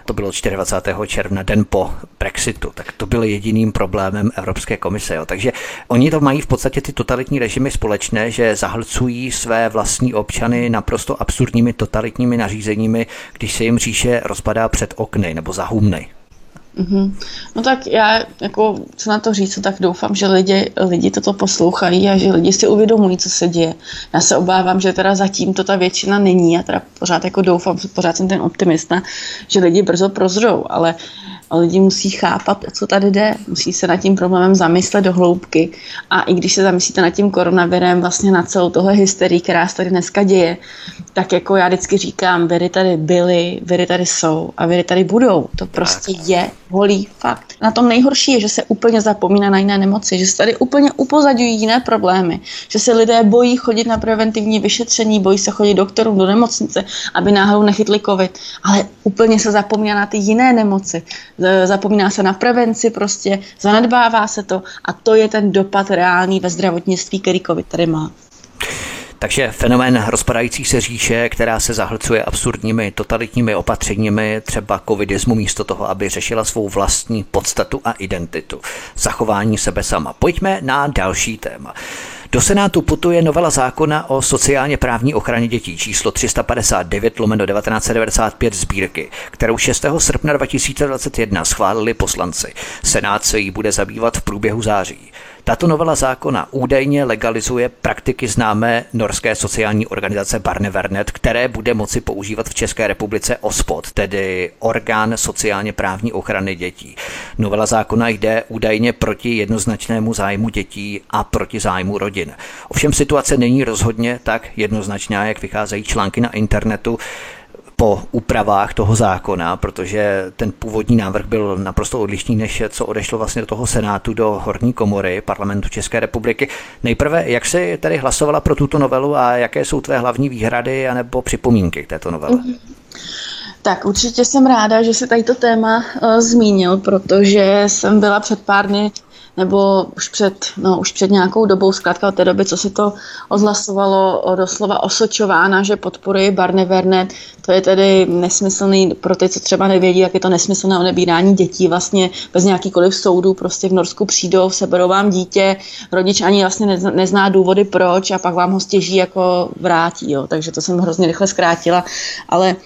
to bylo 24. června, den po Brexitu, tak to byl jediným problémem Evropské komise. Jo. Takže oni to mají v podstatě ty totalitní režimy společné, že zahlcují své vlastní občany naprosto absurdními totalitními nařízeními, když se jim říše rozpadá před okny nebo za humny. Mm-hmm. No tak já, jako, co na to říct, tak doufám, že lidi, lidi toto poslouchají a že lidi si uvědomují, co se děje. Já se obávám, že teda zatím to ta většina není. Já teda pořád jako doufám, pořád jsem ten optimista, že lidi brzo prozřou, ale lidi musí chápat, o co tady jde. Musí se nad tím problémem zamyslet do hloubky. A i když se zamyslíte nad tím koronavirem, vlastně na celou tohle hysterii, která se tady dneska děje, tak jako já vždycky říkám, viry tady byly, viry tady jsou a viry tady budou. To prostě je holí, fakt. Na tom nejhorší je, že se úplně zapomíná na jiné nemoci, že se tady úplně upozadují jiné problémy, že se lidé bojí chodit na preventivní vyšetření, bojí se chodit doktorům do nemocnice, aby náhodou nechytli covid, ale úplně se zapomíná na ty jiné nemoci. Zapomíná se na prevenci, prostě zanedbává se to a to je ten dopad reálný ve zdravotnictví, který covid tady má. Takže fenomén rozpadající se říše, která se zahlcuje absurdními totalitními opatřeními, třeba covidismu, místo toho, aby řešila svou vlastní podstatu a identitu. Zachování sebe sama. Pojďme na další téma. Do Senátu putuje novela zákona o sociálně právní ochraně dětí číslo 359 lomeno 1995 sbírky, kterou 6. srpna 2021 schválili poslanci. Senát se jí bude zabývat v průběhu září. Tato novela zákona údajně legalizuje praktiky známé norské sociální organizace Barnevernet, které bude moci používat v České republice OSPOD, tedy Orgán sociálně právní ochrany dětí. Novela zákona jde údajně proti jednoznačnému zájmu dětí a proti zájmu rodin. Ovšem situace není rozhodně tak jednoznačná, jak vycházejí články na internetu po úpravách toho zákona, protože ten původní návrh byl naprosto odlišný, než co odešlo vlastně do toho Senátu, do horní komory parlamentu České republiky. Nejprve, jak se tady hlasovala pro tuto novelu a jaké jsou tvé hlavní výhrady anebo připomínky k této novele? Mm-hmm. Tak určitě jsem ráda, že se tady to téma uh, zmínil, protože jsem byla před pár dny nebo už před, no, už před nějakou dobou, zkrátka od té doby, co si to odhlasovalo, doslova osočována, že podporuje Barney Vernet. To je tedy nesmyslný, pro ty, co třeba nevědí, jak je to nesmyslné odebírání dětí vlastně bez nějakýkoliv soudu, prostě v Norsku přijdou, seberou vám dítě, rodič ani vlastně nezná důvody proč a pak vám ho stěží jako vrátí, jo. takže to jsem hrozně rychle zkrátila, ale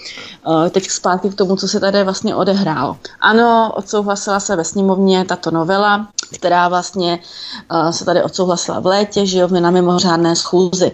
uh, teď zpátky k tomu, co se tady vlastně odehrálo. Ano, odsouhlasila se ve sněmovně tato novela, která vlastně uh, se tady odsouhlasila v létě, že jo, na mimořádné schůzi.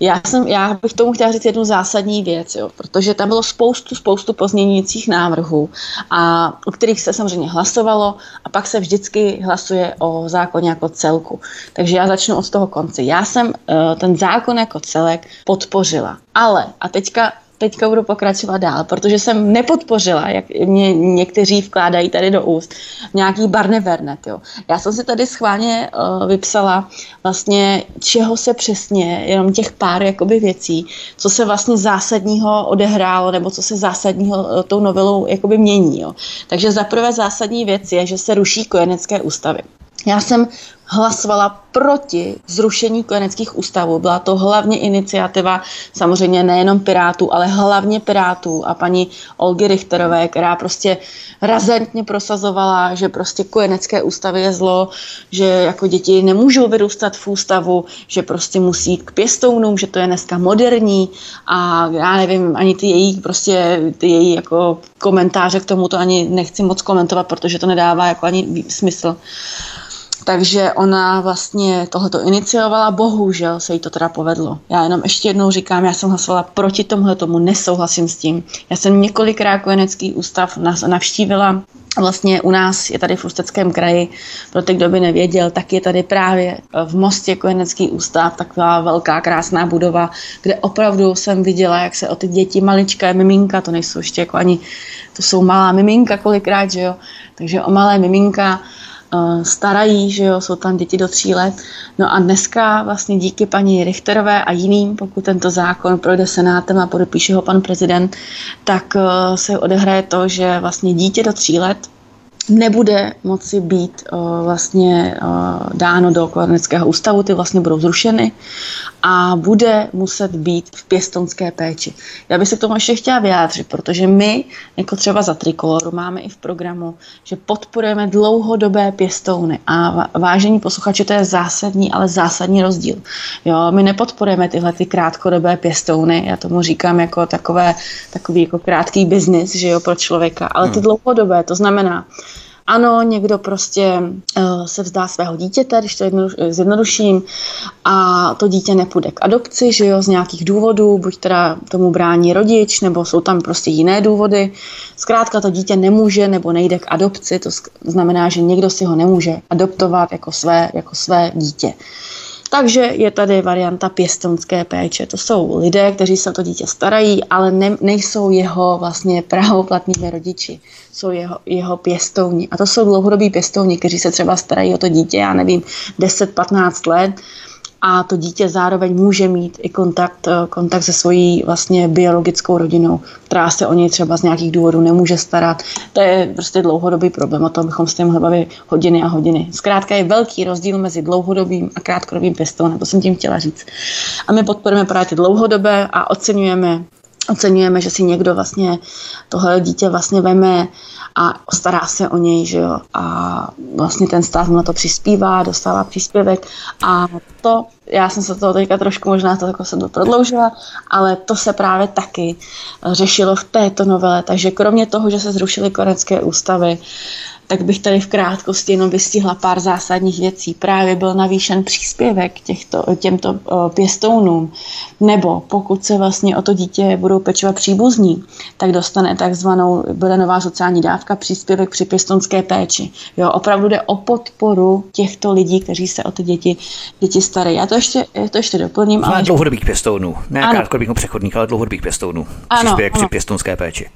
Já, jsem, já bych tomu chtěla říct jednu zásadní věc, jo, protože tam bylo spoustu, spoustu pozměňujících návrhů, a, o kterých se samozřejmě hlasovalo a pak se vždycky hlasuje o zákoně jako celku. Takže já začnu od toho konce. Já jsem uh, ten zákon jako celek podpořila. Ale, a teďka teďka budu pokračovat dál, protože jsem nepodpořila, jak mě někteří vkládají tady do úst, nějaký barnevernet. Jo. Já jsem si tady schválně uh, vypsala vlastně, čeho se přesně, jenom těch pár jakoby věcí, co se vlastně zásadního odehrálo, nebo co se zásadního uh, tou novelou jakoby mění. Jo. Takže za prvé zásadní věc je, že se ruší kojenecké ústavy. Já jsem hlasovala proti zrušení kojeneckých ústavů. Byla to hlavně iniciativa samozřejmě nejenom Pirátů, ale hlavně Pirátů a paní Olgy Richterové, která prostě razentně prosazovala, že prostě kojenecké ústavy je zlo, že jako děti nemůžou vyrůstat v ústavu, že prostě musí k pěstounům, že to je dneska moderní a já nevím, ani ty její prostě ty její jako komentáře k tomu to ani nechci moc komentovat, protože to nedává jako ani smysl. Takže ona vlastně tohleto iniciovala, bohužel se jí to teda povedlo. Já jenom ještě jednou říkám, já jsem hlasovala proti tomuhle tomu, nesouhlasím s tím. Já jsem několikrát kojenecký ústav navštívila, Vlastně u nás je tady v Ústeckém kraji, pro ty, kdo by nevěděl, tak je tady právě v Mostě Kojenecký ústav, taková velká krásná budova, kde opravdu jsem viděla, jak se o ty děti, maličké miminka, to nejsou ještě jako ani, to jsou malá miminka kolikrát, že jo, takže o malé miminka Eh, starají, že jo, jsou tam děti do tří let. No a dneska vlastně díky paní Richterové a jiným, pokud tento zákon projde senátem a podepíše ho pan prezident, tak eh, se odehraje to, že vlastně dítě do tří let nebude moci být uh, vlastně uh, dáno do kojeneckého ústavu, ty vlastně budou zrušeny a bude muset být v pěstonské péči. Já bych se k tomu ještě chtěla vyjádřit, protože my, jako třeba za Trikoloru, máme i v programu, že podporujeme dlouhodobé pěstouny a vážení posluchači, to je zásadní, ale zásadní rozdíl. Jo, my nepodporujeme tyhle ty krátkodobé pěstouny, já tomu říkám jako takové, takový jako krátký biznis, že jo, pro člověka, ale ty hmm. dlouhodobé, to znamená, ano, někdo prostě uh, se vzdá svého dítěte, když to zjednoduším, a to dítě nepůjde k adopci, že jo, z nějakých důvodů, buď teda tomu brání rodič, nebo jsou tam prostě jiné důvody. Zkrátka to dítě nemůže nebo nejde k adopci, to znamená, že někdo si ho nemůže adoptovat jako své, jako své dítě. Takže je tady varianta pěstonské péče. To jsou lidé, kteří se o to dítě starají, ale ne, nejsou jeho vlastně právoplatnými rodiči. Jsou jeho, jeho pěstouni. A to jsou dlouhodobí pěstouni, kteří se třeba starají o to dítě, já nevím, 10-15 let a to dítě zároveň může mít i kontakt, eh, kontakt se svojí vlastně biologickou rodinou, která se o něj třeba z nějakých důvodů nemůže starat. To je prostě dlouhodobý problém, o tom bychom s tím bavili hodiny a hodiny. Zkrátka je velký rozdíl mezi dlouhodobým a krátkodobým pěstounem, to jsem tím chtěla říct. A my podporujeme právě ty dlouhodobé a oceňujeme oceňujeme, že si někdo vlastně tohle dítě vlastně veme a stará se o něj, že jo. A vlastně ten stát mu na to přispívá, dostává příspěvek a to, já jsem se toho teďka trošku možná to jako jsem to prodloužila, ale to se právě taky řešilo v této novele, takže kromě toho, že se zrušily korecké ústavy, tak bych tady v krátkosti jenom vystihla pár zásadních věcí. Právě byl navýšen příspěvek těchto, těmto pěstounům, nebo pokud se vlastně o to dítě budou pečovat příbuzní, tak dostane takzvanou, bude nová sociální dávka, příspěvek při pěstonské péči. Jo, opravdu jde o podporu těchto lidí, kteří se o ty děti, děti starají. Já to ještě, já to ještě doplním. Ale dlouhodobých pěstounů, ne krátkodobých přechodných, ale dlouhodobých pěstounů. Příspěvek ano. při pěstonské péči.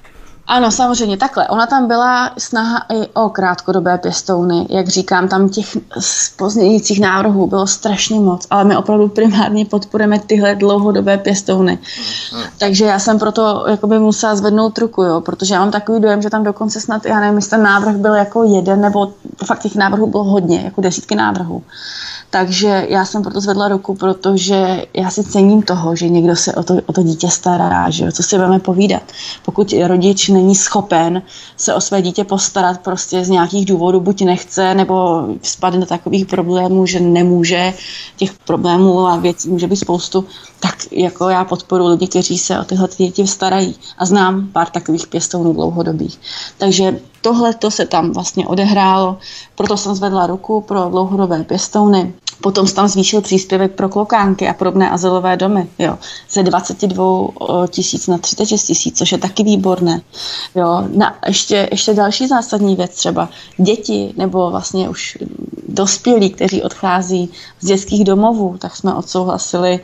Ano, samozřejmě takhle. Ona tam byla snaha i o krátkodobé pěstouny. Jak říkám, tam těch pozdějících návrhů bylo strašně moc, ale my opravdu primárně podporujeme tyhle dlouhodobé pěstouny. Mm. Takže já jsem proto jakoby musela zvednout ruku, jo, protože já mám takový dojem, že tam dokonce snad, já nevím, jestli ten návrh byl jako jeden, nebo fakt těch návrhů bylo hodně, jako desítky návrhů. Takže já jsem proto zvedla ruku, protože já si cením toho, že někdo se o to, o to dítě stará, že jo, co si budeme povídat. Pokud rodič není schopen se o své dítě postarat prostě z nějakých důvodů, buď nechce, nebo spadne do takových problémů, že nemůže, těch problémů a věcí může být spoustu, tak jako já podporu lidi, kteří se o tyhle děti starají. A znám pár takových pěstounů dlouhodobých. Takže tohle to se tam vlastně odehrálo, proto jsem zvedla ruku pro dlouhodobé pěstouny. Potom se tam zvýšil příspěvek pro klokánky a podobné azylové domy. Jo. Ze 22 tisíc na 36 tisíc, což je taky výborné. Jo. Na, ještě, ještě další zásadní věc třeba. Děti nebo vlastně už dospělí, kteří odchází z dětských domovů, tak jsme odsouhlasili,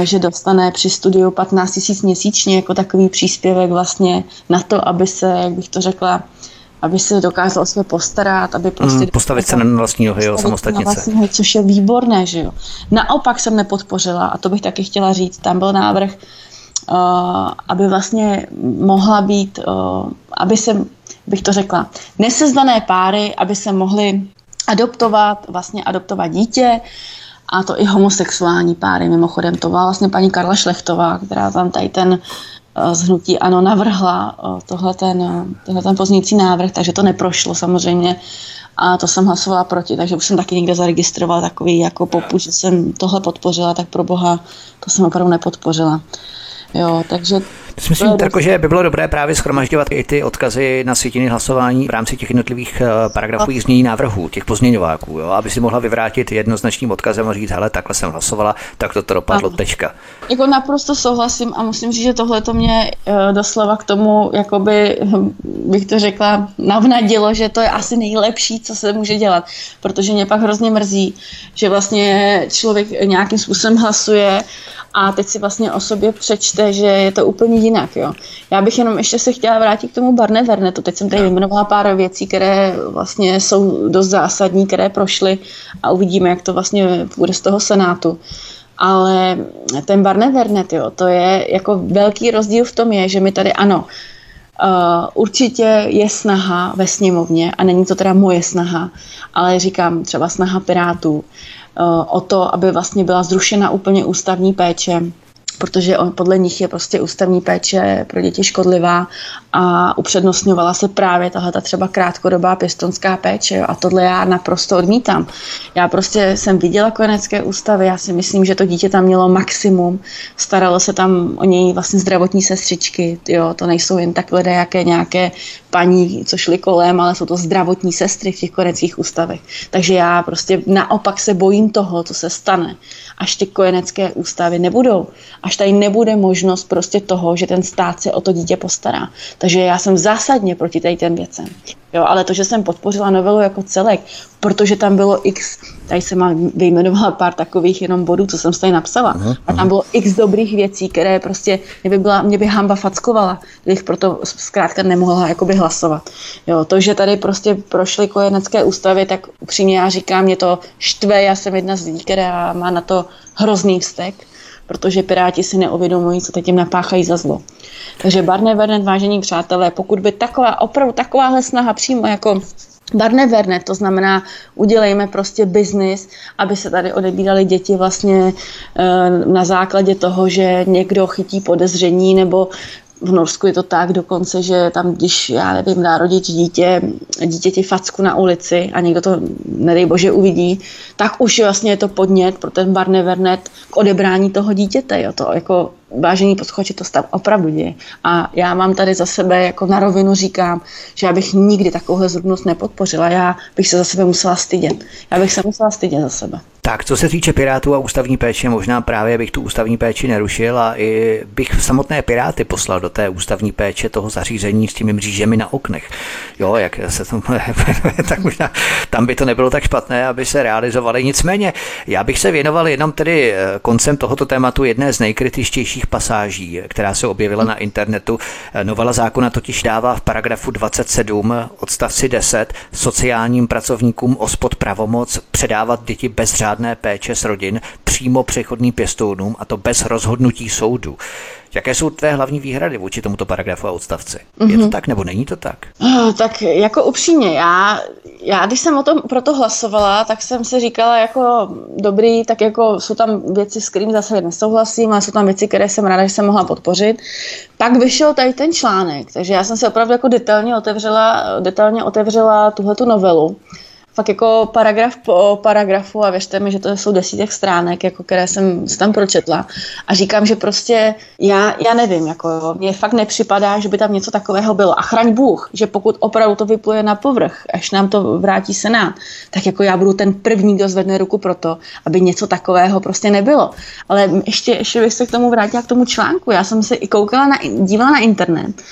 e, že dostane při studiu 15 tisíc měsíčně jako takový příspěvek vlastně na to, aby se, jak bych to řekla, aby se dokázal o sebe postarat, aby prostě... Mm, postavit se na vlastní nohy, jo, samostatnice. Na vlastní nohy, což je výborné, že jo. Naopak jsem nepodpořila, a to bych taky chtěla říct, tam byl návrh, uh, aby vlastně mohla být, uh, aby se, bych to řekla, nesezdané páry, aby se mohly adoptovat, vlastně adoptovat dítě, a to i homosexuální páry. Mimochodem, to byla vlastně paní Karla Šlechtová, která tam tady ten z hnutí ANO navrhla tohle ten, tohle ten pozměnící návrh, takže to neprošlo samozřejmě a to jsem hlasovala proti, takže už jsem taky někde zaregistrovala takový jako poput, že jsem tohle podpořila, tak pro boha to jsem opravdu nepodpořila. Jo, takže Myslím, tako, že by bylo dobré právě schromažďovat i ty odkazy na světiny hlasování v rámci těch jednotlivých eh, paragrafových změní návrhů, těch pozměňováků, jo, aby si mohla vyvrátit jednoznačným odkazem a říct, hele, takhle jsem hlasovala, tak to to dopadlo, ano. tečka. Jako naprosto souhlasím a musím říct, že tohle to mě uh, doslova k tomu, jakoby, hm, bych to řekla, navnadilo, že to je asi nejlepší, co se může dělat, protože mě pak hrozně mrzí, že vlastně člověk nějakým způsobem hlasuje a teď si vlastně o sobě přečte, že je to úplně jinak. Jo. Já bych jenom ještě se chtěla vrátit k tomu Barne Vernetu. Teď jsem tady vyjmenovala pár věcí, které vlastně jsou dost zásadní, které prošly a uvidíme, jak to vlastně bude z toho Senátu. Ale ten Barne Vernet, jo, to je jako velký rozdíl v tom je, že my tady ano, Uh, určitě je snaha ve sněmovně, a není to teda moje snaha, ale říkám třeba snaha Pirátů, o to, aby vlastně byla zrušena úplně ústavní péče protože on, podle nich je prostě ústavní péče pro děti škodlivá a upřednostňovala se právě tahle třeba krátkodobá pěstonská péče jo, a tohle já naprosto odmítám. Já prostě jsem viděla kojenecké ústavy, já si myslím, že to dítě tam mělo maximum, staralo se tam o něj vlastně zdravotní sestřičky, jo, to nejsou jen tak lidé, jaké nějaké paní, co šly kolem, ale jsou to zdravotní sestry v těch kojeneckých ústavech. Takže já prostě naopak se bojím toho, co se stane, až ty kojenecké ústavy nebudou až tady nebude možnost prostě toho, že ten stát se o to dítě postará. Takže já jsem zásadně proti tady těm věcem. Jo, ale to, že jsem podpořila novelu jako celek, protože tam bylo x, tady jsem mám vyjmenovala pár takových jenom bodů, co jsem tady napsala, a tam bylo x dobrých věcí, které prostě mě by, byla, mě by hamba fackovala, kdybych proto zkrátka nemohla jakoby hlasovat. Jo, to, že tady prostě prošly kojenecké ústavy, tak upřímně já říkám, mě to štve, já jsem jedna z lidí, která má na to hrozný vztek, protože Piráti si neuvědomují, co teď jim napáchají za zlo. Takže Barne Vernet, vážení přátelé, pokud by taková, opravdu takováhle snaha přímo jako Barne Vernet, to znamená, udělejme prostě biznis, aby se tady odebírali děti vlastně e, na základě toho, že někdo chytí podezření nebo v Norsku je to tak dokonce, že tam, když, já nevím, dá rodič dítě, dítěti facku na ulici a někdo to, nedej bože, uvidí, tak už vlastně je to podnět pro ten Barne Vernet k odebrání toho dítěte. Jo. To jako vážení posluchači, to stav opravdu děje. A já mám tady za sebe, jako na rovinu říkám, že já bych nikdy takovouhle zrubnost nepodpořila. Já bych se za sebe musela stydět. Já bych se musela stydět za sebe. Tak, co se týče Pirátů a ústavní péče, možná právě bych tu ústavní péči nerušil a i bych samotné Piráty poslal do té ústavní péče toho zařízení s těmi mřížemi na oknech. Jo, jak se to *laughs* tak možná tam by to nebylo tak špatné, aby se realizovali. Nicméně, já bych se věnoval jenom tedy eh, koncem tohoto tématu jedné z nejkritičtějších pasáží, která se objevila na internetu. Novela zákona totiž dává v paragrafu 27 odstavci 10 sociálním pracovníkům ospod pravomoc předávat děti bez řádné péče s rodin přímo přechodným pěstounům a to bez rozhodnutí soudu. Jaké jsou tvé hlavní výhrady vůči tomuto paragrafu a odstavci? Mm-hmm. Je to mhm. tak nebo není to tak? Uh, tak jako upřímně, já, já když jsem o tom proto hlasovala, tak jsem si říkala jako dobrý, tak jako jsou tam věci, s kterými zase nesouhlasím, ale jsou tam věci, které jsem ráda, že jsem mohla podpořit. Pak vyšel tady ten článek, takže já jsem si opravdu jako detailně otevřela, detailně otevřela tuhletu novelu fakt jako paragraf po paragrafu a věřte mi, že to jsou desítek stránek, jako které jsem si tam pročetla a říkám, že prostě já, já nevím, jako mně fakt nepřipadá, že by tam něco takového bylo a chraň Bůh, že pokud opravdu to vypluje na povrch, až nám to vrátí Senát, tak jako já budu ten první, kdo zvedne ruku pro to, aby něco takového prostě nebylo. Ale ještě, ještě bych se k tomu vrátila k tomu článku. Já jsem se i koukala na, dívala na internet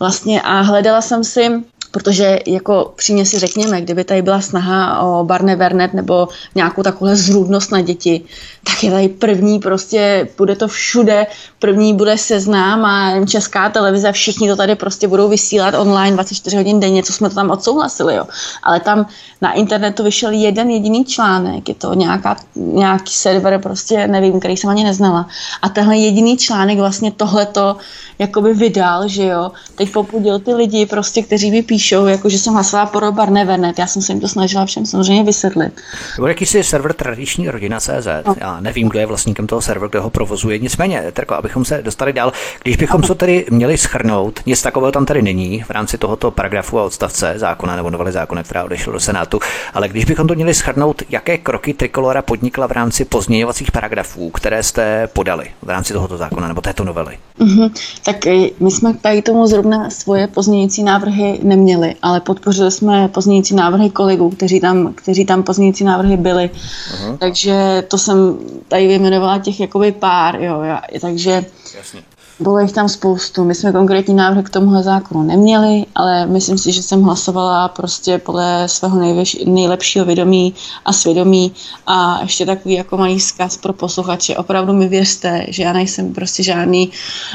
vlastně a hledala jsem si Protože jako přímě si řekněme, kdyby tady byla snaha o Barne Vernet nebo nějakou takovou zrůdnost na děti, tak je tady první prostě, bude to všude, první bude seznám a česká televize, všichni to tady prostě budou vysílat online 24 hodin denně, co jsme to tam odsouhlasili, jo. Ale tam na internetu vyšel jeden jediný článek, je to nějaká, nějaký server, prostě nevím, který jsem ani neznala. A tenhle jediný článek vlastně tohleto jakoby vydal, že jo, teď popudil ty lidi prostě, kteří mi píšou, jako že jsem hlasovala pro Barne Vernet, já jsem se jim to snažila všem samozřejmě vysvětlit. Byl jakýsi server tradiční rodina CZ, no. já nevím, kdo je vlastníkem toho serveru, kdo ho provozuje, nicméně, Terko, abychom se dostali dál, když bychom to tedy měli schrnout, nic takového tam tady není v rámci tohoto paragrafu a odstavce zákona nebo novely zákona, která odešla do Senátu, ale když bychom to měli schrnout, jaké kroky Trikolora podnikla v rámci pozměňovacích paragrafů, které jste podali v rámci tohoto zákona nebo této novely? Mm-hmm. Tak eh, my jsme tady tomu zrovna svoje pozměňující návrhy neměli, ale podpořili jsme pozměňující návrhy kolegů, kteří tam, kteří tam pozměňující návrhy byli. Uh-huh. Takže to jsem tady vyjmenovala těch jakoby pár, jo, já, takže Jasně. Bylo jich tam spoustu. My jsme konkrétní návrh k tomuhle zákonu neměli, ale myslím si, že jsem hlasovala prostě podle svého nejvěž, nejlepšího vědomí a svědomí. A ještě takový jako malý zkaz pro posluchače. Opravdu mi věřte, že já nejsem prostě žádný,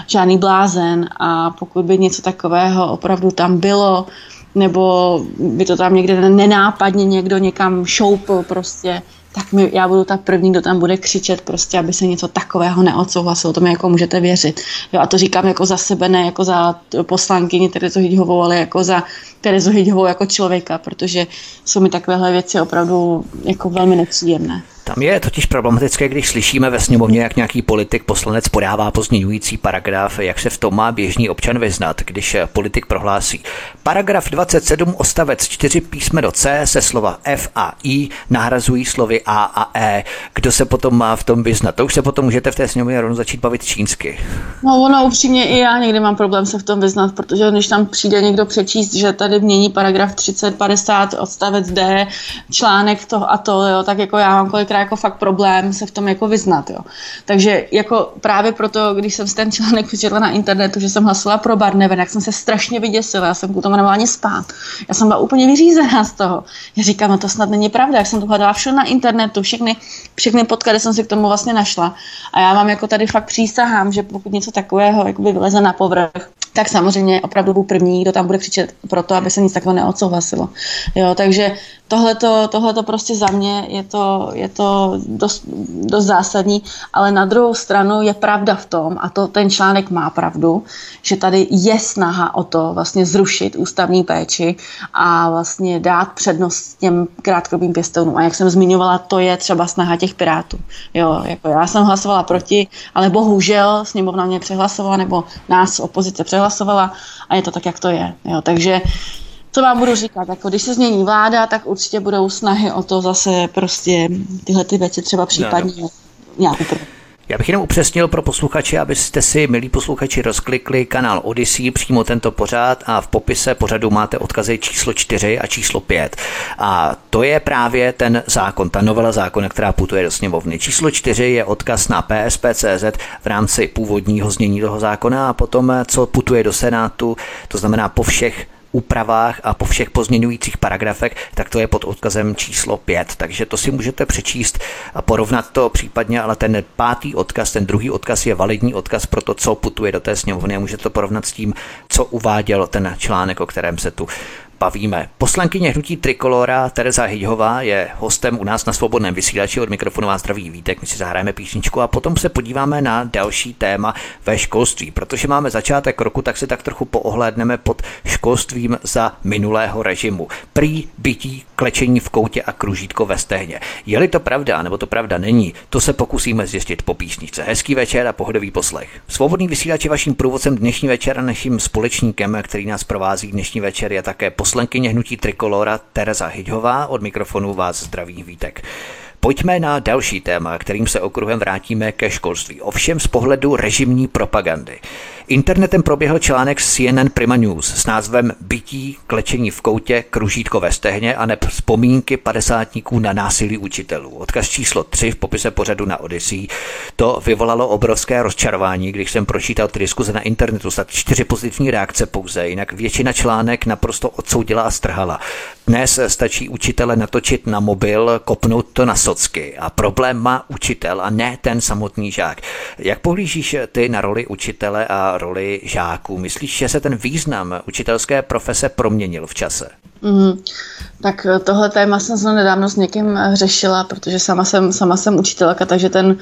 žádný blázen a pokud by něco takového opravdu tam bylo, nebo by to tam někde nenápadně někdo někam šoupl prostě, tak mi, já budu ta první, kdo tam bude křičet prostě, aby se něco takového neodsouhlasilo. To mi jako můžete věřit. Jo, a to říkám jako za sebe, ne jako za poslankyni Terezu Hyďhovou, ale jako za Terezu Hyďhovou jako člověka, protože jsou mi takovéhle věci opravdu jako velmi nepříjemné. Tam je totiž problematické, když slyšíme ve sněmovně, jak nějaký politik, poslanec podává pozměňující paragraf, jak se v tom má běžný občan vyznat, když politik prohlásí. Paragraf 27 ostavec 4 písmeno C se slova F a I nahrazují slovy A a E. Kdo se potom má v tom vyznat? To už se potom můžete v té sněmovně rovnou začít bavit čínsky. No ono upřímně i já někdy mám problém se v tom vyznat, protože když tam přijde někdo přečíst, že tady mění paragraf 30, 50 odstavec D, článek to a to, jo, tak jako já mám kolikrát jako fakt problém se v tom jako vyznat, jo. Takže jako právě proto, když jsem ten článek přečetla na internetu, že jsem hlasovala pro Barneven, jak jsem se strašně vyděsila, já jsem k tomu nemohla ani spát. Já jsem byla úplně vyřízená z toho. Já říkám, no to snad není pravda, jak jsem to hledala všude na internetu, všechny, všechny podklady jsem si k tomu vlastně našla. A já vám jako tady fakt přísahám, že pokud něco takového jakoby vyleze na povrch, tak samozřejmě opravdu budu první, kdo tam bude křičet pro to, aby se nic takového neodsouhlasilo. Jo, takže tohleto, tohleto prostě za mě je to, je to dost, dost zásadní, ale na druhou stranu je pravda v tom, a to ten článek má pravdu, že tady je snaha o to vlastně zrušit ústavní péči a vlastně dát přednost těm krátkodobým pěstounům. A jak jsem zmiňovala, to je třeba snaha těch pirátů. Jo, jako já jsem hlasovala proti, ale bohužel sněmovna mě přehlasovala, nebo nás opozice přehlasovala a je to tak, jak to je. Jo, takže co vám budu říkat, jako když se změní vláda, tak určitě budou snahy o to zase prostě tyhle ty věci třeba případně no, no. nějak upravit. Já bych jenom upřesnil pro posluchače, abyste si, milí posluchači, rozklikli kanál Odyssey, přímo tento pořád a v popise pořadu máte odkazy číslo 4 a číslo 5. A to je právě ten zákon, ta novela zákona, která putuje do sněmovny. Číslo 4 je odkaz na PSP.cz v rámci původního znění toho zákona a potom, co putuje do Senátu, to znamená po všech úpravách a po všech pozměňujících paragrafech, tak to je pod odkazem číslo 5. Takže to si můžete přečíst a porovnat to případně, ale ten pátý odkaz, ten druhý odkaz je validní odkaz pro to, co putuje do té sněmovny a můžete to porovnat s tím, co uváděl ten článek, o kterém se tu bavíme. Poslankyně hnutí Trikolora Tereza Hyďhová je hostem u nás na svobodném vysílači od mikrofonu vás zdraví vítek. My si zahrajeme písničku a potom se podíváme na další téma ve školství. Protože máme začátek roku, tak se tak trochu poohlédneme pod školstvím za minulého režimu. Prý bytí, klečení v koutě a kružítko ve stehně. Je-li to pravda, nebo to pravda není, to se pokusíme zjistit po písničce. Hezký večer a pohodový poslech. Svobodný vysílač je vaším průvodcem dnešní večer a naším společníkem, který nás provází dnešní večer, je také poslankyně hnutí Trikolora Tereza Hyďhová. Od mikrofonu vás zdraví vítek. Pojďme na další téma, kterým se okruhem vrátíme ke školství. Ovšem z pohledu režimní propagandy. Internetem proběhl článek CNN Prima News s názvem Bytí, klečení v koutě, kružítko ve stehně a neb vzpomínky padesátníků na násilí učitelů. Odkaz číslo 3 v popise pořadu na Odyssey. To vyvolalo obrovské rozčarování, když jsem pročítal ty diskuze na internetu. Snad čtyři pozitivní reakce pouze, jinak většina článek naprosto odsoudila a strhala. Dnes stačí učitele natočit na mobil, kopnout to na socky a problém má učitel a ne ten samotný žák. Jak pohlížíš ty na roli učitele a roli žáků? Myslíš, že se ten význam učitelské profese proměnil v čase? Mm, tak tohle téma jsem se nedávno s někým řešila, protože sama jsem, sama jsem učitelka, takže ten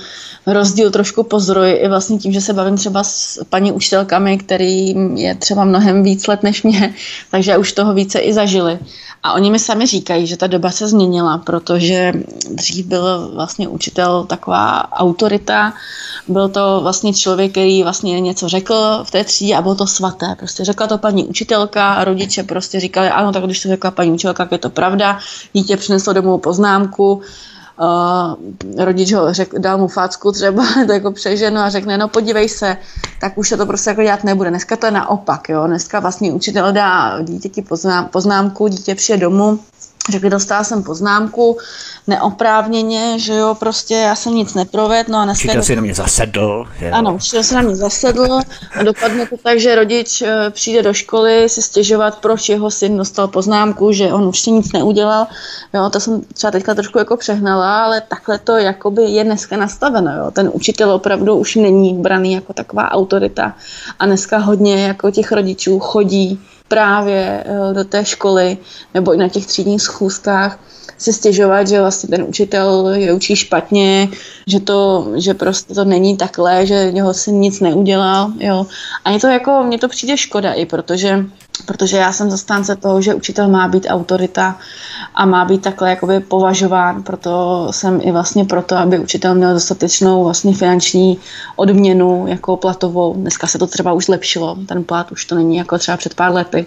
rozdíl trošku pozoruji i vlastně tím, že se bavím třeba s paní učitelkami, který je třeba mnohem víc let než mě, *laughs* takže už toho více i zažili. A oni mi sami říkají, že ta doba se změnila, protože dřív byl vlastně učitel taková autorita, byl to vlastně člověk, který vlastně něco řekl v té třídě a bylo to svaté. Prostě řekla to paní učitelka a rodiče prostě říkali, ano, tak když řekla paní učitelka, tak je to pravda. Dítě přineslo domů poznámku, uh, rodič ho řek, dal mu facku třeba, *laughs* to jako přeženu a řekne, no podívej se, tak už se to prostě jako dělat nebude. Dneska to je naopak, jo. Dneska vlastně učitel dá dítěti poznám, poznámku, dítě přijde domů, Řekli, dostala jsem poznámku neoprávněně, že jo, prostě já jsem nic neprovedl. No a dneska... Učitel si na mě zasedl. Je ano, učitel se na mě zasedl a dopadne to tak, že rodič eh, přijde do školy si stěžovat, proč jeho syn dostal poznámku, že on určitě nic neudělal. Jo, to jsem třeba teďka trošku jako přehnala, ale takhle to jakoby je dneska nastaveno. Jo. Ten učitel opravdu už není braný jako taková autorita a dneska hodně jako těch rodičů chodí právě eh, do té školy nebo i na těch třídních schůzkách se stěžovat, že vlastně ten učitel je učí špatně, že to, že prostě to není takhle, že jeho si nic neudělal, jo. A mě to jako, mně to přijde škoda i, protože protože já jsem zastánce toho, že učitel má být autorita a má být takhle jakoby považován, proto jsem i vlastně proto, aby učitel měl dostatečnou vlastně finanční odměnu jako platovou. Dneska se to třeba už zlepšilo, ten plat už to není jako třeba před pár lety,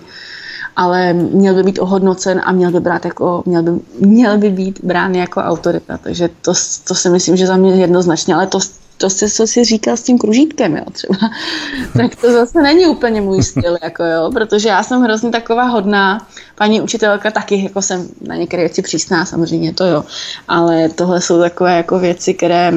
ale měl by být ohodnocen a měl by, brát jako, měl by, měl by být brán jako autorita. Takže to, to si myslím, že za mě jednoznačně, ale to, to se, co si říkal s tím kružítkem, jo, třeba, *laughs* tak to zase není úplně můj styl, jako jo, protože já jsem hrozně taková hodná, paní učitelka taky, jako jsem na některé věci přísná, samozřejmě to jo, ale tohle jsou takové jako věci, které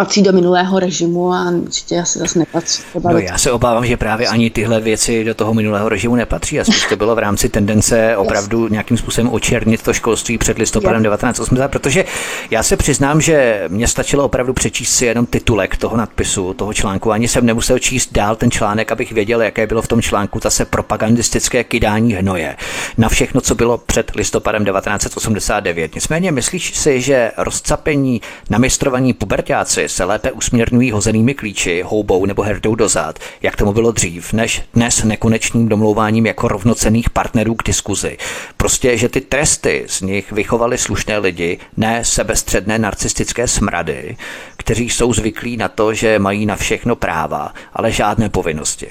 patří do minulého režimu a určitě asi zase nepatří. No já se obávám, že právě ani tyhle věci do toho minulého režimu nepatří a spíš to bylo v rámci tendence *laughs* opravdu nějakým způsobem očernit to školství před listopadem 1980, protože já se přiznám, že mě stačilo opravdu přečíst si jenom titulek toho nadpisu, toho článku. Ani jsem nemusel číst dál ten článek, abych věděl, jaké bylo v tom článku zase propagandistické kydání hnoje na všechno, co bylo před listopadem 1989. Nicméně myslíš si, že rozcapení namistrovaní pubertáci se lépe usměrňují hozenými klíči, houbou nebo herdou dozad, jak tomu bylo dřív, než dnes nekonečným domlouváním jako rovnocených partnerů k diskuzi. Prostě, že ty tresty z nich vychovali slušné lidi, ne sebestředné narcistické smrady, kteří jsou zvyklí na to, že mají na všechno práva, ale žádné povinnosti.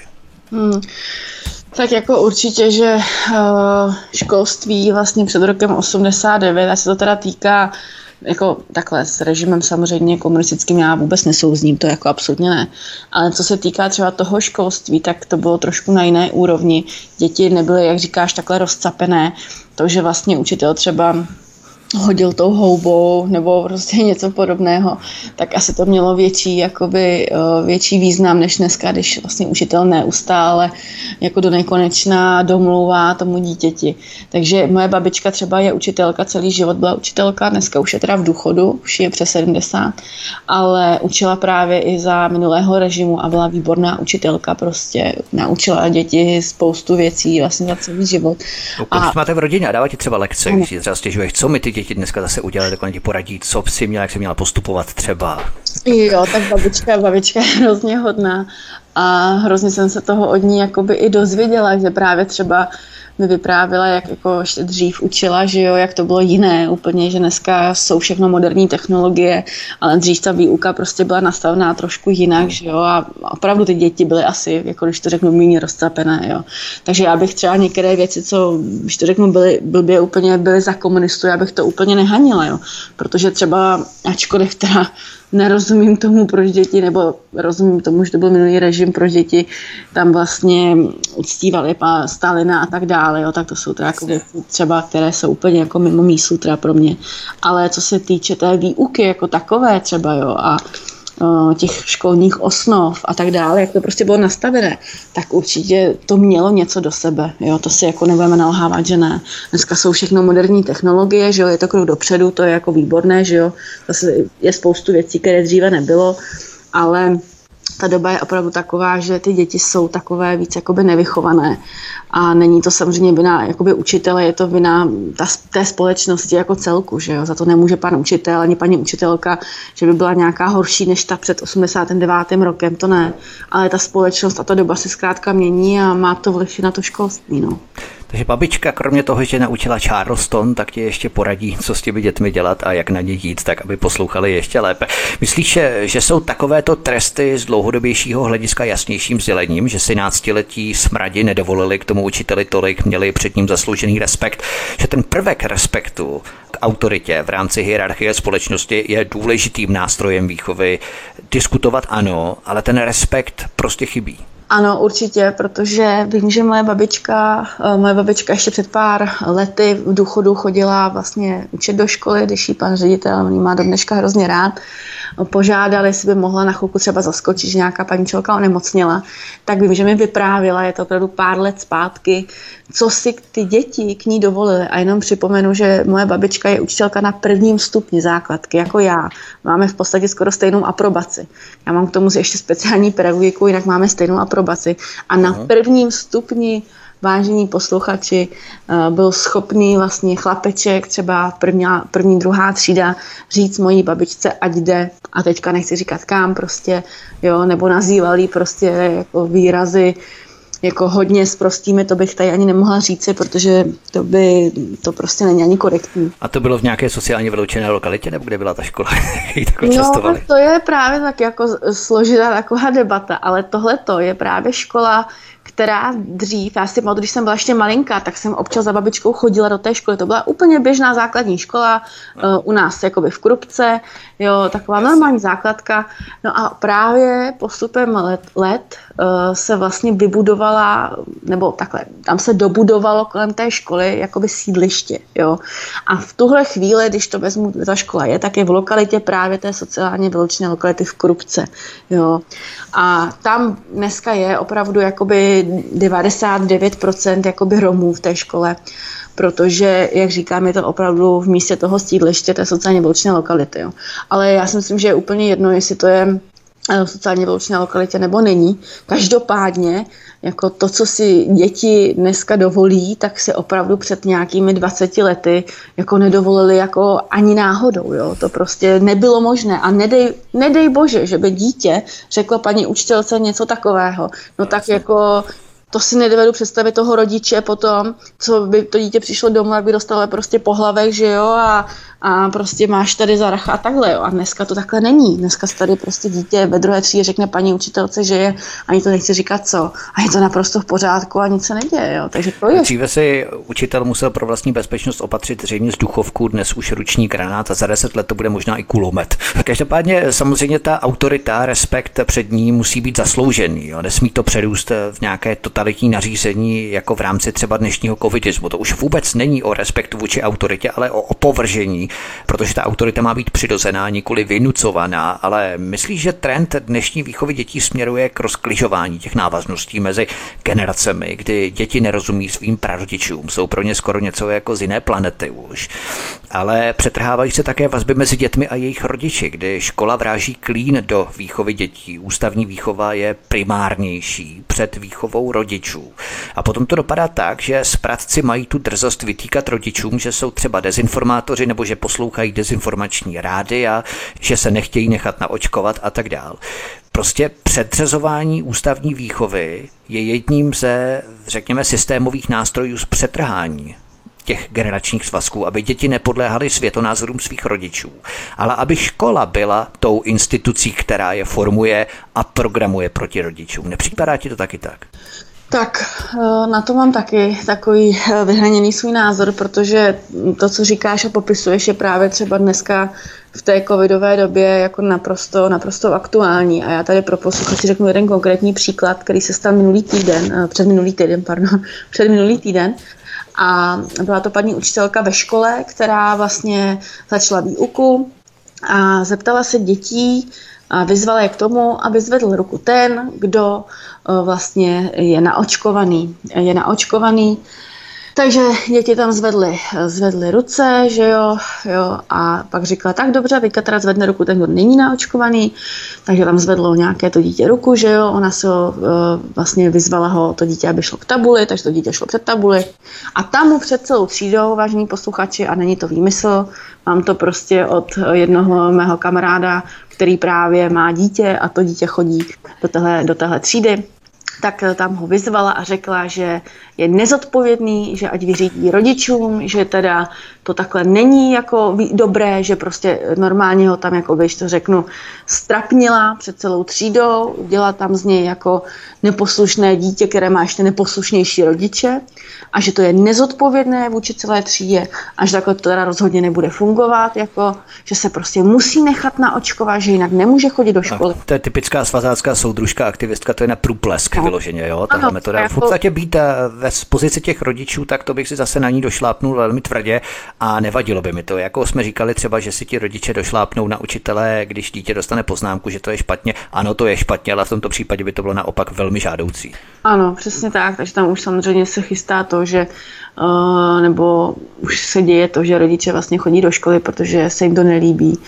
Hmm. Tak jako určitě, že uh, školství vlastně před rokem 89, a se to teda týká jako takhle s režimem samozřejmě komunistickým já vůbec nesouzním, to jako absolutně ne. Ale co se týká třeba toho školství, tak to bylo trošku na jiné úrovni. Děti nebyly, jak říkáš, takhle rozcapené. To, že vlastně učitel třeba hodil tou houbou nebo prostě *laughs* něco podobného, tak asi to mělo větší, jakoby, eh, větší význam než dneska, když vlastně učitel neustále jako do nekonečná domlouvá tomu dítěti. Takže moje babička třeba je učitelka, celý život byla učitelka, dneska už je teda v důchodu, už je přes 70, ale učila právě i za minulého režimu a byla výborná učitelka, prostě naučila děti spoustu věcí vlastně za celý život. Pokud a... máte v rodině a dáváte třeba lekce, když si třeba stěžuješ, co mi ty děti dneska zase udělali, tak oni ti poradí, co si měla, jak si měla postupovat třeba. Jo, tak babička, babička je hrozně hodná a hrozně jsem se toho od ní jakoby i dozvěděla, že právě třeba mi vyprávěla, jak jako dřív učila, že jo, jak to bylo jiné úplně, že dneska jsou všechno moderní technologie, ale dřív ta výuka prostě byla nastavená trošku jinak, že jo, a opravdu ty děti byly asi, jako když to řeknu, méně rozcapené, jo. Takže já bych třeba některé věci, co, když to řeknu, byly blbě úplně byly za komunistů, já bych to úplně nehanila, jo, protože třeba, ačkoliv teda nerozumím tomu, proč děti, nebo rozumím tomu, že to byl minulý režim, proč děti tam vlastně uctívali pa Stalina a tak dále, jo, tak to jsou teda jako věci třeba, které jsou úplně jako mimo mísu teda pro mě. Ale co se týče té výuky jako takové třeba, jo, a těch školních osnov a tak dále, jak to prostě bylo nastavené, tak určitě to mělo něco do sebe. Jo? To si jako nebudeme nalhávat, že ne. Dneska jsou všechno moderní technologie, že jo? je to krok dopředu, to je jako výborné, že jo. Zase je spoustu věcí, které dříve nebylo, ale ta doba je opravdu taková, že ty děti jsou takové víc jakoby nevychované a není to samozřejmě vina jakoby učitele, je to vina ta, té společnosti jako celku, že jo? za to nemůže pan učitel ani paní učitelka, že by byla nějaká horší než ta před 89. rokem, to ne, ale ta společnost a ta doba se zkrátka mění a má to vliv na to školství. No. Takže babička, kromě toho, že naučila Charleston, tak ti ještě poradí, co s těmi dětmi dělat a jak na ně jít, tak aby poslouchali ještě lépe. Myslíš, že jsou takovéto tresty z dlouhodobějšího hlediska jasnějším sdělením, že si náctiletí smradi nedovolili k tomu učiteli tolik, měli před ním zasloužený respekt, že ten prvek respektu k autoritě v rámci hierarchie společnosti je důležitým nástrojem výchovy. Diskutovat ano, ale ten respekt prostě chybí. Ano, určitě, protože vím, že moje babička, eh, moje babička ještě před pár lety v důchodu chodila vlastně učit do školy, když jí pan ředitel, on má do dneška hrozně rád, požádali, jestli by mohla na chvilku třeba zaskočit, že nějaká paní čelka onemocněla, tak vím, že mi vyprávila, je to opravdu pár let zpátky, co si ty děti k ní dovolily. A jenom připomenu, že moje babička je učitelka na prvním stupni základky, jako já. Máme v podstatě skoro stejnou aprobaci. Já mám k tomu ještě speciální pedagogiku, jinak máme stejnou aprobaci. A na prvním stupni vážení posluchači, eh, byl schopný vlastně chlapeček, třeba první, první druhá třída, říct mojí babičce, ať jde, a teďka nechci říkat kam prostě, jo, nebo nazývali prostě jako výrazy, jako hodně s prostými, to bych tady ani nemohla říci, protože to by, to prostě není ani korektní. A to bylo v nějaké sociálně vyloučené lokalitě, nebo kde byla ta škola? *laughs* no, to je právě tak jako složitá taková debata, ale tohle to je právě škola, která dřív, já si pamatuju, když jsem byla ještě malinká, tak jsem občas za babičkou chodila do té školy. To byla úplně běžná základní škola uh, u nás jakoby v Krupce, jo, taková normální základka. No a právě postupem let, let se vlastně vybudovala, nebo takhle, tam se dobudovalo kolem té školy jakoby sídliště, jo. A v tuhle chvíli, když to vezmu, ta škola je, tak je v lokalitě právě té sociálně vyloučené lokality v Krupce, jo. A tam dneska je opravdu jakoby 99% jakoby Romů v té škole, protože, jak říkám, je to opravdu v místě toho sídliště té sociálně vyloučené lokality. Jo. Ale já si myslím, že je úplně jedno, jestli to je eh, sociálně vyloučené lokalitě nebo není. Každopádně jako to, co si děti dneska dovolí, tak si opravdu před nějakými 20 lety jako nedovolili jako ani náhodou. Jo? To prostě nebylo možné. A nedej, nedej bože, že by dítě řeklo paní učitelce něco takového. No tak jako to si nedovedu představit toho rodiče potom, co by to dítě přišlo domů, aby dostalo prostě po hlavech, že jo, a, a prostě máš tady zaracha a takhle, jo. A dneska to takhle není. Dneska tady prostě dítě ve druhé třídě řekne paní učitelce, že je, ani to nechce říkat co. A je to naprosto v pořádku a nic se neděje, jo. Takže to je. Dříve si učitel musel pro vlastní bezpečnost opatřit zřejmě z duchovku, dnes už ruční granát a za deset let to bude možná i kulomet. Každopádně samozřejmě ta autorita, respekt před ní musí být zasloužený. Jo. Nesmí to přerůst v nějaké totalitní nařízení, jako v rámci třeba dnešního covidismu. To už vůbec není o respektu vůči autoritě, ale o opovržení protože ta autorita má být přirozená, nikoli vynucovaná, ale myslíš, že trend dnešní výchovy dětí směruje k rozkližování těch návazností mezi generacemi, kdy děti nerozumí svým prarodičům, jsou pro ně skoro něco jako z jiné planety už. Ale přetrhávají se také vazby mezi dětmi a jejich rodiči, kdy škola vráží klín do výchovy dětí. Ústavní výchova je primárnější před výchovou rodičů. A potom to dopadá tak, že spratci mají tu drzost vytýkat rodičům, že jsou třeba dezinformátoři nebo že poslouchají dezinformační rády a že se nechtějí nechat naočkovat a tak dál. Prostě předřezování ústavní výchovy je jedním ze, řekněme, systémových nástrojů z přetrhání těch generačních svazků, aby děti nepodléhaly světonázorům svých rodičů, ale aby škola byla tou institucí, která je formuje a programuje proti rodičům. Nepřipadá ti to taky tak? Tak eh, na to mám taky takový eh, vyhraněný svůj názor, protože to, co říkáš a popisuješ, je právě třeba dneska v té covidové době jako naprosto, naprosto aktuální. A já tady pro posluchači řeknu jeden konkrétní příklad, který se stal minulý týden, eh, před minulý týden, pardon, *laughs* před minulý týden. A byla to paní učitelka ve škole, která vlastně začala výuku a zeptala se dětí, a vyzvala je k tomu, aby zvedl ruku ten, kdo eh, vlastně je naočkovaný. Je naočkovaný takže děti tam zvedly, zvedly ruce, že jo, jo, a pak říkala, tak dobře, teďka teda zvedne ruku ten, kdo není naočkovaný, takže tam zvedlo nějaké to dítě ruku, že jo, ona se ho, e, vlastně vyzvala ho, to dítě, aby šlo k tabuli, takže to dítě šlo před tabuli. A tam mu před celou třídou, vážení posluchači, a není to výmysl, mám to prostě od jednoho mého kamaráda, který právě má dítě a to dítě chodí do téhle, do téhle třídy, tak tam ho vyzvala a řekla, že je nezodpovědný, že ať vyřídí rodičům, že teda to takhle není jako dobré, že prostě normálně ho tam, jako když to řeknu, strapnila před celou třídou, dělala tam z něj jako neposlušné dítě, které má ještě neposlušnější rodiče a že to je nezodpovědné vůči celé třídě a že takhle to teda rozhodně nebude fungovat, jako, že se prostě musí nechat naočkovat, že jinak nemůže chodit do školy. No, to je typická svazácká soudružka, aktivistka, to je na průplesk no. vyloženě, jo, tahle metoda. Jako... V podstatě být eh, ve pozici těch rodičů, tak to bych si zase na ní došlápnul velmi tvrdě a nevadilo by mi to. Jako jsme říkali třeba, že si ti rodiče došlápnou na učitele, když dítě dostane poznámku, že to je špatně. Ano, to je špatně, ale v tomto případě by to bylo naopak velmi žádoucí. Ano, přesně tak. Takže tam už samozřejmě se chystá to, že uh, nebo už se děje to, že rodiče vlastně chodí do školy, protože se jim to nelíbí.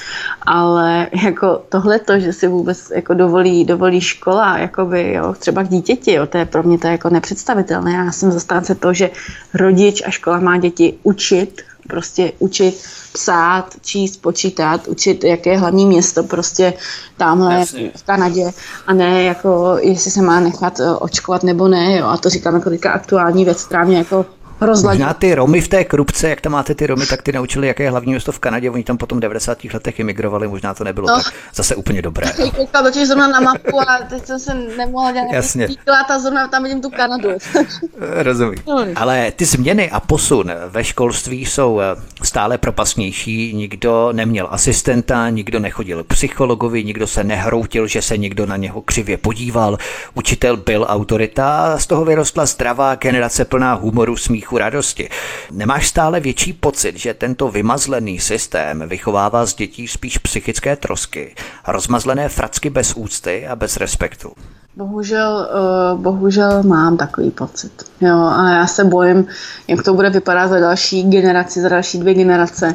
Ale jako tohle to, že si vůbec jako dovolí, dovolí škola, jakoby, jo, třeba k dítěti, jo, to je pro mě to jako nepředstavitelné. Já jsem zastánce toho, že rodič a škola má děti učit, prostě učit psát, číst, počítat, učit, jaké je hlavní město prostě tamhle Jasně. v Kanadě a ne jako, jestli se má nechat eh, očkovat nebo ne, jo. A to říkám jako teďka aktuální věc, která mě jako rozladit. Možná ty Romy v té krupce, jak tam máte ty Romy, tak ty naučili, jaké je hlavní město v Kanadě. Oni tam potom v 90. letech emigrovali, možná to nebylo no. tak zase úplně dobré. Já koukala totiž zrovna na mapu a teď jsem se nemohla dělat Jasně. a zrovna tam vidím tu Kanadu. *laughs* Rozumím. No. Ale ty změny a posun ve školství jsou eh, stále propasnější. Nikdo neměl asistenta, nikdo nechodil k psychologovi, nikdo se nehroutil, že se někdo na něho křivě podíval. Učitel byl autorita z toho vyrostla zdravá generace plná humoru, smíchu, radosti. Nemáš stále větší pocit, že tento vymazlený systém vychovává z dětí spíš psychické trosky, rozmazlené fracky bez úcty a bez respektu? Bohužel, uh, bohužel mám takový pocit. Jo, a já se bojím, jak to bude vypadat za další generaci, za další dvě generace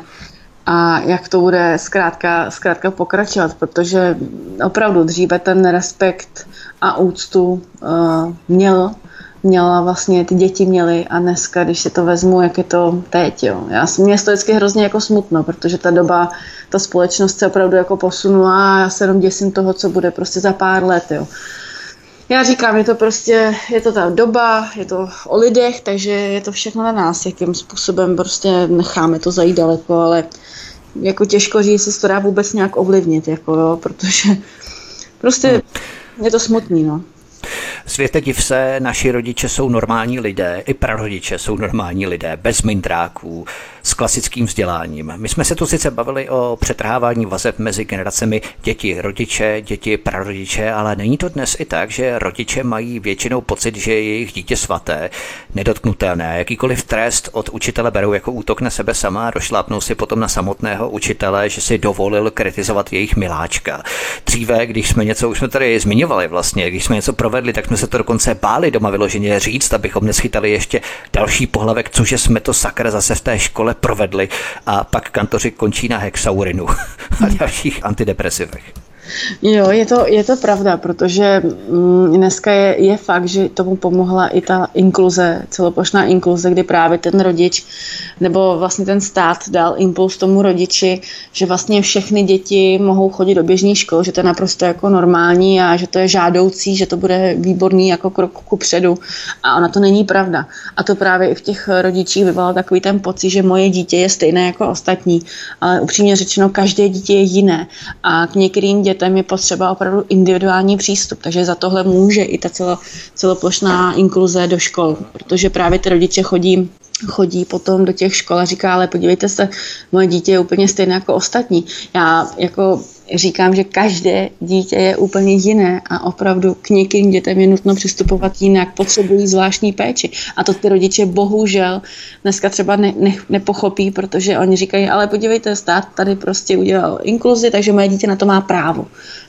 a jak to bude zkrátka, zkrátka pokračovat, protože opravdu dříve ten respekt a úctu uh, měl měla vlastně, ty děti měly a dneska, když si to vezmu, jak je to teď, jo. Já, mě to vždycky hrozně jako smutno, protože ta doba, ta společnost se opravdu jako posunula a já se jenom děsím toho, co bude prostě za pár let, jo. Já říkám, je to prostě, je to ta doba, je to o lidech, takže je to všechno na nás, jakým způsobem prostě necháme to zajít daleko, ale jako těžko říct, jestli se to dá vůbec nějak ovlivnit, jako jo, protože prostě hmm. je to smutný, no. Světe div se, naši rodiče jsou normální lidé, i prarodiče jsou normální lidé, bez mindráků, s klasickým vzděláním. My jsme se tu sice bavili o přetrhávání vazeb mezi generacemi děti, rodiče, děti, prarodiče, ale není to dnes i tak, že rodiče mají většinou pocit, že je jejich dítě svaté, nedotknutelné. Jakýkoliv trest od učitele berou jako útok na sebe sama a došlápnou si potom na samotného učitele, že si dovolil kritizovat jejich miláčka. Dříve, když jsme něco, už jsme tady zmiňovali vlastně, když jsme něco provedli, tak jsme se to dokonce báli doma vyloženě říct, abychom neschytali ještě další pohlavek, cože jsme to sakra zase v té škole provedli a pak kantoři končí na hexaurinu a dalších antidepresivech. Jo, je to, je to pravda, protože mm, dneska je, je fakt, že tomu pomohla i ta inkluze, celoplošná inkluze, kdy právě ten rodič nebo vlastně ten stát dal impuls tomu rodiči, že vlastně všechny děti mohou chodit do běžné školy, že to je naprosto jako normální a že to je žádoucí, že to bude výborný jako krok ku předu. A ona to není pravda. A to právě i v těch rodičích vyvolalo takový ten pocit, že moje dítě je stejné jako ostatní. Ale upřímně řečeno, každé dítě je jiné. A k některým dětem dětem je potřeba opravdu individuální přístup, takže za tohle může i ta celo, celoplošná inkluze do škol, protože právě ty rodiče chodí chodí potom do těch škol a říká, ale podívejte se, moje dítě je úplně stejné jako ostatní. Já jako říkám, že každé dítě je úplně jiné a opravdu k některým dětem je nutno přistupovat jinak, potřebují zvláštní péči. A to ty rodiče bohužel dneska třeba ne, ne, nepochopí, protože oni říkají, ale podívejte, stát tady prostě udělal inkluzi, takže moje dítě na to má právo.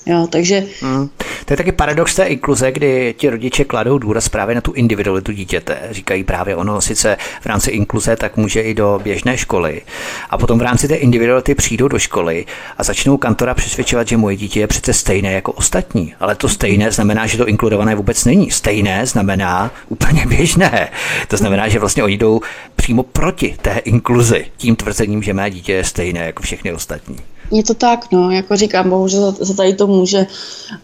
Jo, takže... Hmm. To je taky paradox té inkluze, kdy ti rodiče kladou důraz právě na tu individualitu dítěte. Říkají právě ono sice v rámci inkluze, tak může i do běžné školy. A potom v rámci té individuality přijdou do školy a začnou kantora přesvědčovat, že moje dítě je přece stejné jako ostatní. Ale to stejné znamená, že to inkludované vůbec není. Stejné znamená úplně běžné. To znamená, že vlastně oni jdou přímo proti té inkluzi tím tvrzením, že mé dítě je stejné jako všechny ostatní. Je to tak, no, jako říkám, bohužel za, za tady to může,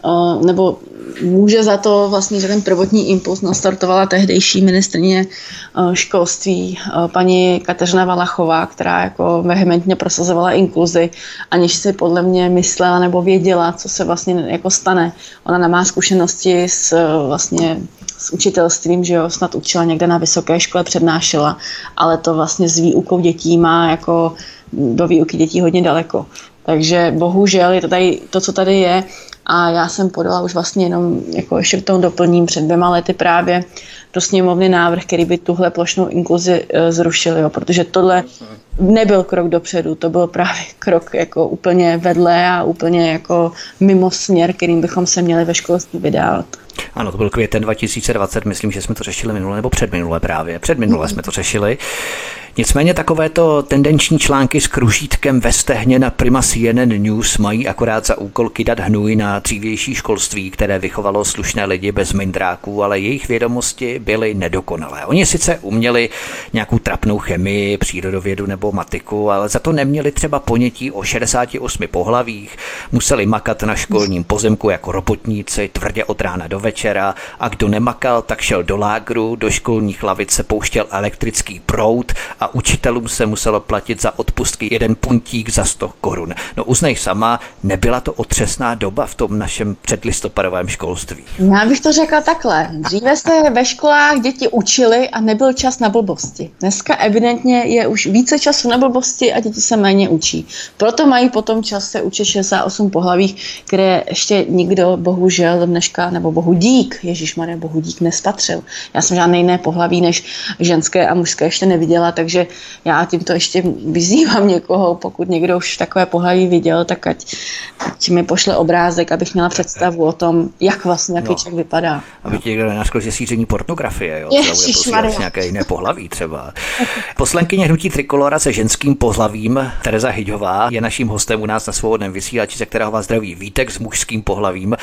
uh, nebo může za to vlastně, že ten prvotní impuls nastartovala tehdejší ministrně uh, školství uh, paní Kateřina Valachová, která jako vehementně prosazovala inkluzi, aniž si podle mě myslela nebo věděla, co se vlastně jako stane. Ona nemá zkušenosti s uh, vlastně s učitelstvím, že jo, snad učila někde na vysoké škole, přednášela, ale to vlastně s výukou dětí má jako do výuky dětí hodně daleko. Takže bohužel je to tady to, co tady je. A já jsem podala už vlastně jenom, jako ještě k tomu doplním před dvěma lety právě do sněmovny návrh, který by tuhle plošnou inkluzi e, zrušil, jo, protože tohle nebyl krok dopředu, to byl právě *laughs* krok jako úplně vedle a úplně jako mimo směr, kterým bychom se měli ve školství vydávat. Ano, to byl květen 2020, myslím, že jsme to řešili minule nebo předminule právě. Předminule jsme to řešili. Nicméně takovéto tendenční články s kružítkem ve stehně na Prima CNN News mají akorát za úkol kydat hnůj na dřívější školství, které vychovalo slušné lidi bez mindráků, ale jejich vědomosti byly nedokonalé. Oni sice uměli nějakou trapnou chemii, přírodovědu nebo matiku, ale za to neměli třeba ponětí o 68 pohlavích, museli makat na školním pozemku jako robotníci, tvrdě od rána do večera a kdo nemakal, tak šel do lágru, do školních lavic se pouštěl elektrický proud a učitelům se muselo platit za odpustky jeden puntík za 100 korun. No uznej sama, nebyla to otřesná doba v tom našem předlistopadovém školství. Já bych to řekla takhle. Dříve se ve školách děti učili a nebyl čas na blbosti. Dneska evidentně je už více času na blbosti a děti se méně učí. Proto mají potom čas se učit 68 pohlavích, které ještě nikdo bohužel dneška, nebo bohu dík, Ježíš Maria, bohu dík nespatřil. Já jsem žádný jiné pohlaví než ženské a mužské ještě neviděla, takže já tímto ještě vyzývám *laughs* někoho, pokud někdo už takové pohlaví viděl, tak ať, ať mi pošle obrázek, abych měla představu o tom, jak vlastně jaký no. člověk vypadá. Aby ti někdo nenaškol, že síření pornografie, jo? Ježiš, nějaké jiné pohlaví třeba. Poslankyně hnutí Trikolora se ženským pohlavím Tereza Hyďová je naším hostem u nás na svobodném vysílači, ze kterého vás zdraví Vítek s mužským pohlavím.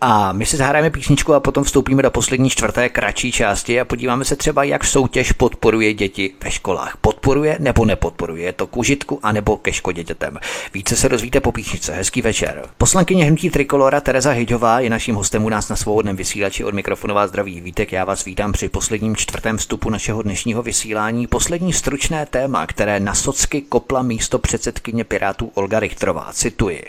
A my si zahrajeme písničku a potom vstoupíme do poslední čtvrté kratší části a podíváme se třeba, jak soutěž podporuje děti ve školách. Podporuje nebo nepodporuje? Je to k užitku anebo ke škodě dětem? Více se dozvíte po písničce. Hezký večer. Poslankyně hnutí Trikolora Tereza Hyďová je naším hostem u nás na svobodném vysílači od mikrofonová zdraví. Vítek, já vás vítám při posledním čtvrtém vstupu našeho dnešního vysílání. Poslední stručné téma, které na socky kopla místo předsedkyně Pirátů Olga Richtrová. Cituji.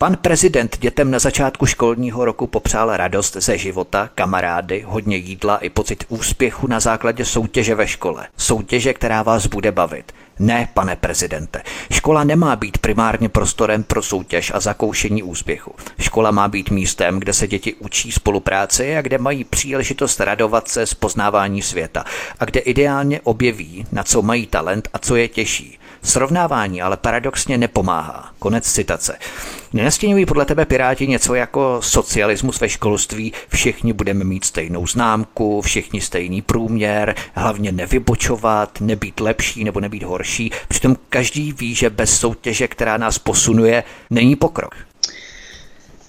Pan prezident dětem na začátku školního roku popřál radost ze života, kamarády, hodně jídla i pocit úspěchu na základě soutěže ve škole. Soutěže, která vás bude bavit. Ne, pane prezidente. Škola nemá být primárně prostorem pro soutěž a zakoušení úspěchu. Škola má být místem, kde se děti učí spolupráci a kde mají příležitost radovat se z poznávání světa a kde ideálně objeví, na co mají talent a co je těžší. Srovnávání ale paradoxně nepomáhá. Konec citace. Nenastěňují podle tebe Piráti něco jako socialismus ve školství, všichni budeme mít stejnou známku, všichni stejný průměr, hlavně nevybočovat, nebýt lepší nebo nebýt horší. Přitom každý ví, že bez soutěže, která nás posunuje, není pokrok.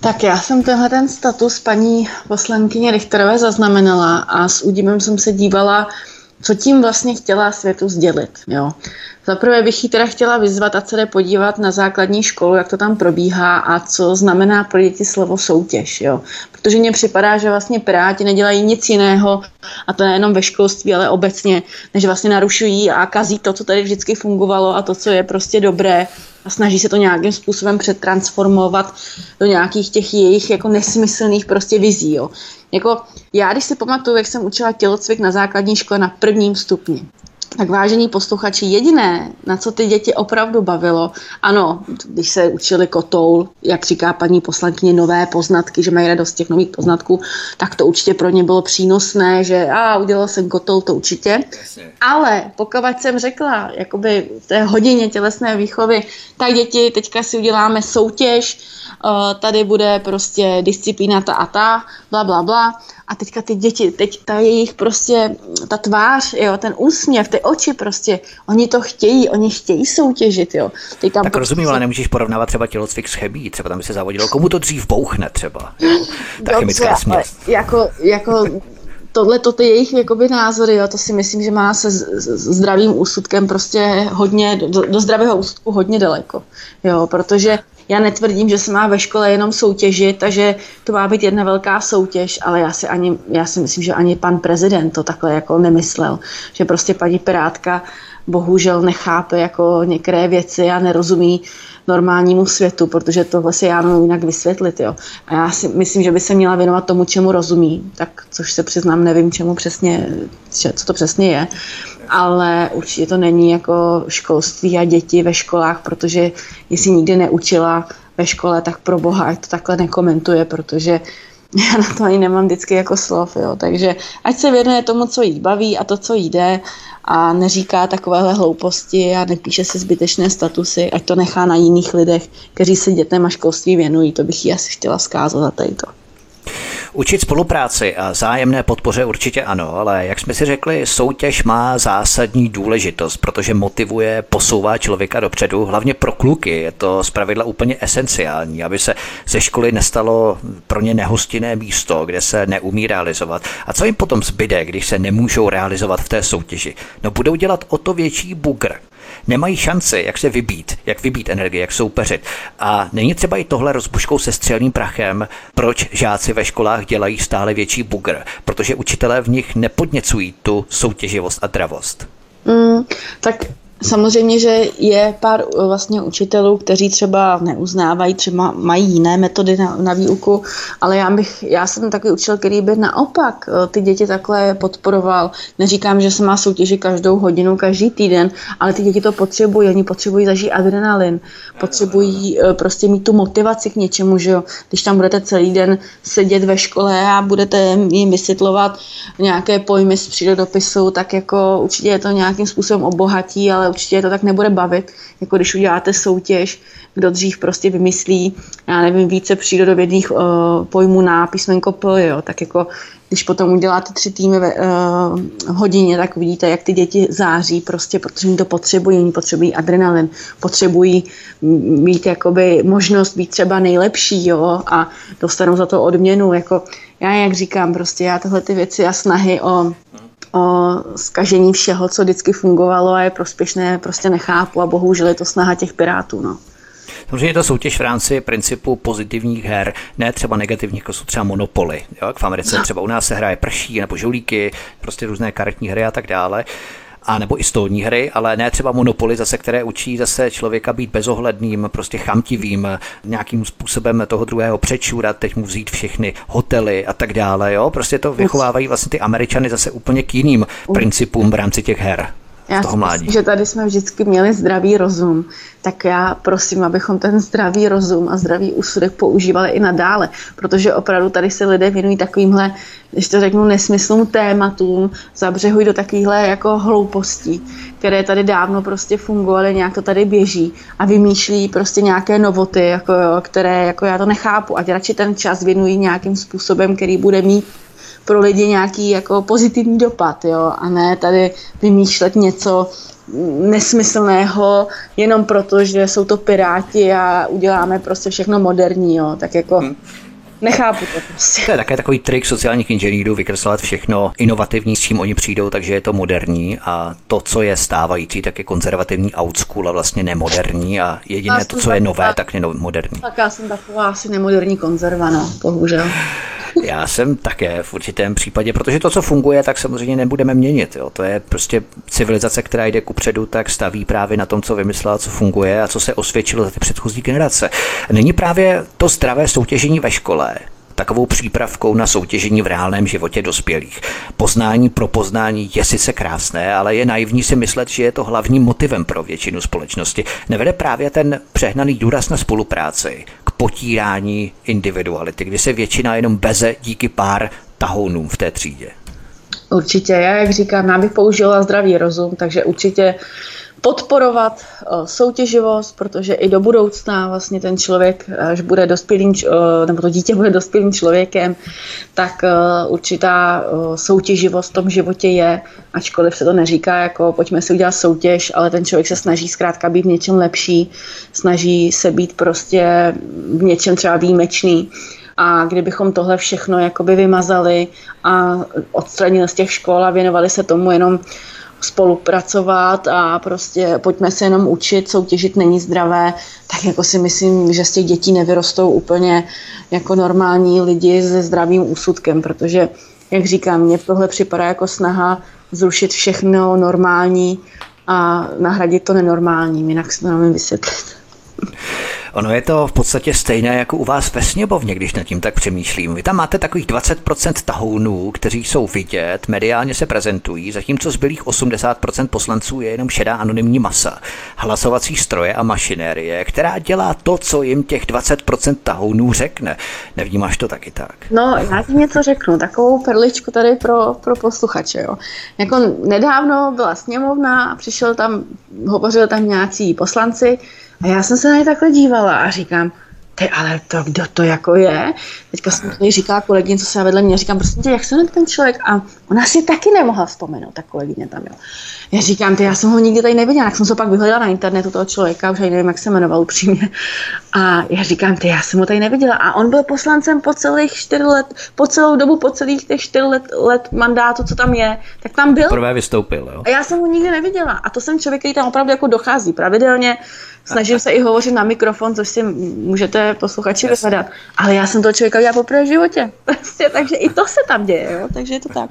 Tak já jsem tenhle ten status paní poslankyně Richterové zaznamenala a s údivem jsem se dívala, co tím vlastně chtěla světu sdělit. Jo. Zaprvé bych ji teda chtěla vyzvat, a se jde podívat na základní školu, jak to tam probíhá a co znamená pro děti slovo soutěž. Jo. Protože mně připadá, že vlastně Piráti nedělají nic jiného, a to nejenom ve školství, ale obecně, než vlastně narušují a kazí to, co tady vždycky fungovalo a to, co je prostě dobré a snaží se to nějakým způsobem přetransformovat do nějakých těch jejich jako nesmyslných prostě vizí. Jo. Jako já, když si pamatuju, jak jsem učila tělocvik na základní škole na prvním stupni, tak vážení posluchači, jediné, na co ty děti opravdu bavilo, ano, když se učili kotoul, jak říká paní poslankyně, nové poznatky, že mají radost těch nových poznatků, tak to určitě pro ně bylo přínosné, že a udělal jsem kotoul, to určitě. Ale pokud jsem řekla, jakoby v té hodině tělesné výchovy, tak děti, teďka si uděláme soutěž, Eh, tady bude prostě disciplína ta a ta, bla, bla, bla. A teďka ty děti, teď ta jejich prostě, ta tvář, jo, ten úsměv, ty oči prostě, oni to chtějí, oni chtějí soutěžit, jo. Teď tam tak prostě rozumím, ale nemůžeš porovnávat třeba tělocvik s chebí, třeba tam by se zavodilo, komu to dřív bouchne třeba, jo, ta Dobře, chemická směs. Jako, jako tohle to ty jejich jakoby názory, jo, to si myslím, že má se zdravým úsudkem prostě hodně, do, do zdravého úsudku hodně daleko, jo, protože já netvrdím, že se má ve škole jenom soutěžit a že to má být jedna velká soutěž, ale já si, ani, já si myslím, že ani pan prezident to takhle jako nemyslel, že prostě paní Pirátka bohužel nechápe jako některé věci a nerozumí normálnímu světu, protože tohle si já mám jinak vysvětlit. Jo. A já si myslím, že by se měla věnovat tomu, čemu rozumí, tak což se přiznám, nevím, čemu přesně, co to přesně je ale určitě to není jako školství a děti ve školách, protože jestli nikdy neučila ve škole, tak pro boha, ať to takhle nekomentuje, protože *laughs* já na to ani nemám vždycky jako slov, jo. takže ať se věnuje tomu, co jí baví a to, co jde a neříká takovéhle hlouposti a nepíše si zbytečné statusy, ať to nechá na jiných lidech, kteří se dětem a školství věnují, to bych jí asi chtěla zkázat za to. Učit spolupráci a zájemné podpoře určitě ano, ale jak jsme si řekli, soutěž má zásadní důležitost, protože motivuje, posouvá člověka dopředu, hlavně pro kluky je to zpravidla úplně esenciální, aby se ze školy nestalo pro ně nehostinné místo, kde se neumí realizovat. A co jim potom zbyde, když se nemůžou realizovat v té soutěži? No budou dělat o to větší bugr nemají šanci, jak se vybít, jak vybít energii, jak soupeřit. A není třeba i tohle rozbuškou se střelným prachem, proč žáci ve školách dělají stále větší bugr, protože učitelé v nich nepodněcují tu soutěživost a dravost. Mm, tak Samozřejmě, že je pár uh, vlastně učitelů, kteří třeba neuznávají, třeba mají jiné metody na, na výuku, ale já, bych, já jsem takový učitel, který by naopak uh, ty děti takhle podporoval. Neříkám, že se má soutěži každou hodinu, každý týden, ale ty děti to potřebují, oni potřebují zažít adrenalin, potřebují uh, prostě mít tu motivaci k něčemu, že jo. Když tam budete celý den sedět ve škole a budete jim vysvětlovat nějaké pojmy z přírodopisu, tak jako určitě je to nějakým způsobem obohatí, ale určitě to tak nebude bavit, jako když uděláte soutěž, kdo dřív prostě vymyslí, já nevím, více přírodovědných uh, pojmů na písmenko P, jo, tak jako když potom uděláte tři týmy ve uh, hodině, tak vidíte, jak ty děti září, prostě, protože oni to potřebují, oni potřebují adrenalin, potřebují mít jakoby možnost být třeba nejlepší, jo, a dostanou za to odměnu, jako já jak říkám, prostě já tyhle ty věci a snahy o o skažení všeho, co vždycky fungovalo a je prospěšné, prostě nechápu a bohužel je to snaha těch pirátů. No. Samozřejmě je to soutěž v rámci principu pozitivních her, ne třeba negativních, jako jsou třeba monopoly. Jo? Jak v Americe třeba u nás se hraje prší nebo žolíky, prostě různé karetní hry a tak dále a nebo i stolní hry, ale ne třeba monopoly zase, které učí zase člověka být bezohledným, prostě chamtivým, nějakým způsobem toho druhého přečůrat, teď mu vzít všechny hotely a tak dále, jo, prostě to vychovávají vlastně ty Američany zase úplně k jiným principům v rámci těch her. Já toho mládí. Myslím, že tady jsme vždycky měli zdravý rozum, tak já prosím, abychom ten zdravý rozum a zdravý úsudek používali i nadále, protože opravdu tady se lidé věnují takovýmhle, když to řeknu, nesmyslům tématům, zabřehují do takovýchhle jako hloupostí, které tady dávno prostě fungovaly, nějak to tady běží a vymýšlí prostě nějaké novoty, jako, které jako já to nechápu, ať radši ten čas věnují nějakým způsobem, který bude mít pro lidi nějaký jako pozitivní dopad, jo, a ne tady vymýšlet něco nesmyslného jenom proto, že jsou to piráti a uděláme prostě všechno moderní, jo, tak jako hmm. Nechápu to prostě. To je také takový trik sociálních inženýrů vykreslovat všechno inovativní, s čím oni přijdou, takže je to moderní a to, co je stávající, tak je konzervativní old school a vlastně nemoderní a jediné to, co je nové, tak je moderní. Tak já jsem taková asi nemoderní konzerva, no, bohužel. *laughs* Já jsem také v určitém případě, protože to, co funguje, tak samozřejmě nebudeme měnit. Jo. To je prostě civilizace, která jde ku předu, tak staví právě na tom, co vymyslela, co funguje a co se osvědčilo za ty předchozí generace. Není právě to zdravé soutěžení ve škole, takovou přípravkou na soutěžení v reálném životě dospělých. Poznání pro poznání je sice krásné, ale je naivní si myslet, že je to hlavním motivem pro většinu společnosti. Nevede právě ten přehnaný důraz na spolupráci k potírání individuality, kdy se většina jenom beze díky pár tahounům v té třídě. Určitě, já jak říkám, já bych použila zdravý rozum, takže určitě podporovat eh, soutěživost, protože i do budoucna vlastně ten člověk, až bude dospělým, eh, nebo to dítě bude dospělým člověkem, tak eh, určitá soutěživost v tom životě je, ačkoliv se to neříká jako pojďme si udělat soutěž, ale ten člověk se snaží zkrátka být v něčem lepší, snaží se být prostě v něčem třeba výjimečný. A kdybychom tohle všechno jakoby vymazali a odstranili z těch škol a věnovali se tomu jenom spolupracovat a prostě pojďme se jenom učit, soutěžit není zdravé, tak jako si myslím, že z těch dětí nevyrostou úplně jako normální lidi se zdravým úsudkem, protože, jak říkám, mně tohle připadá jako snaha zrušit všechno normální a nahradit to nenormálním, jinak se to nevím vysvětlit. Ono je to v podstatě stejné jako u vás ve sněmovně, když nad tím tak přemýšlím. Vy tam máte takových 20% tahounů, kteří jsou vidět, mediálně se prezentují, zatímco zbylých 80% poslanců je jenom šedá anonymní masa, hlasovací stroje a mašinérie, která dělá to, co jim těch 20% tahounů řekne. Nevnímáš to taky tak? No, já ti něco řeknu, takovou perličku tady pro, pro posluchače. Jo. Jako nedávno byla sněmovna, přišel tam, hovořil tam nějací poslanci, a já jsem se na ně takhle dívala a říkám, ty, ale to, kdo to jako je? Teďka jsem to říkala kolegyně, co se vedle mě, říkám, prostě jak se ten člověk? A ona si taky nemohla vzpomenout, ta kolegyně tam, jo. Já říkám, ty, já jsem ho nikdy tady neviděla, jak jsem se pak vyhledala na internetu toho člověka, už ani nevím, jak se jmenoval upřímně. A já říkám, ty, já jsem ho tady neviděla. A on byl poslancem po celých čtyři let, po celou dobu, po celých těch čtyři let, let mandátu, co tam je, tak tam byl. Prvé vystoupil, jo. A já jsem ho nikdy neviděla. A to jsem člověk, který tam opravdu jako dochází pravidelně, Snažím se i hovořit na mikrofon, což si můžete posluchači vyhledat. Ale já jsem toho člověka viděla poprvé v životě. *laughs* Prostě, takže i to se tam děje, jo? takže je to tak.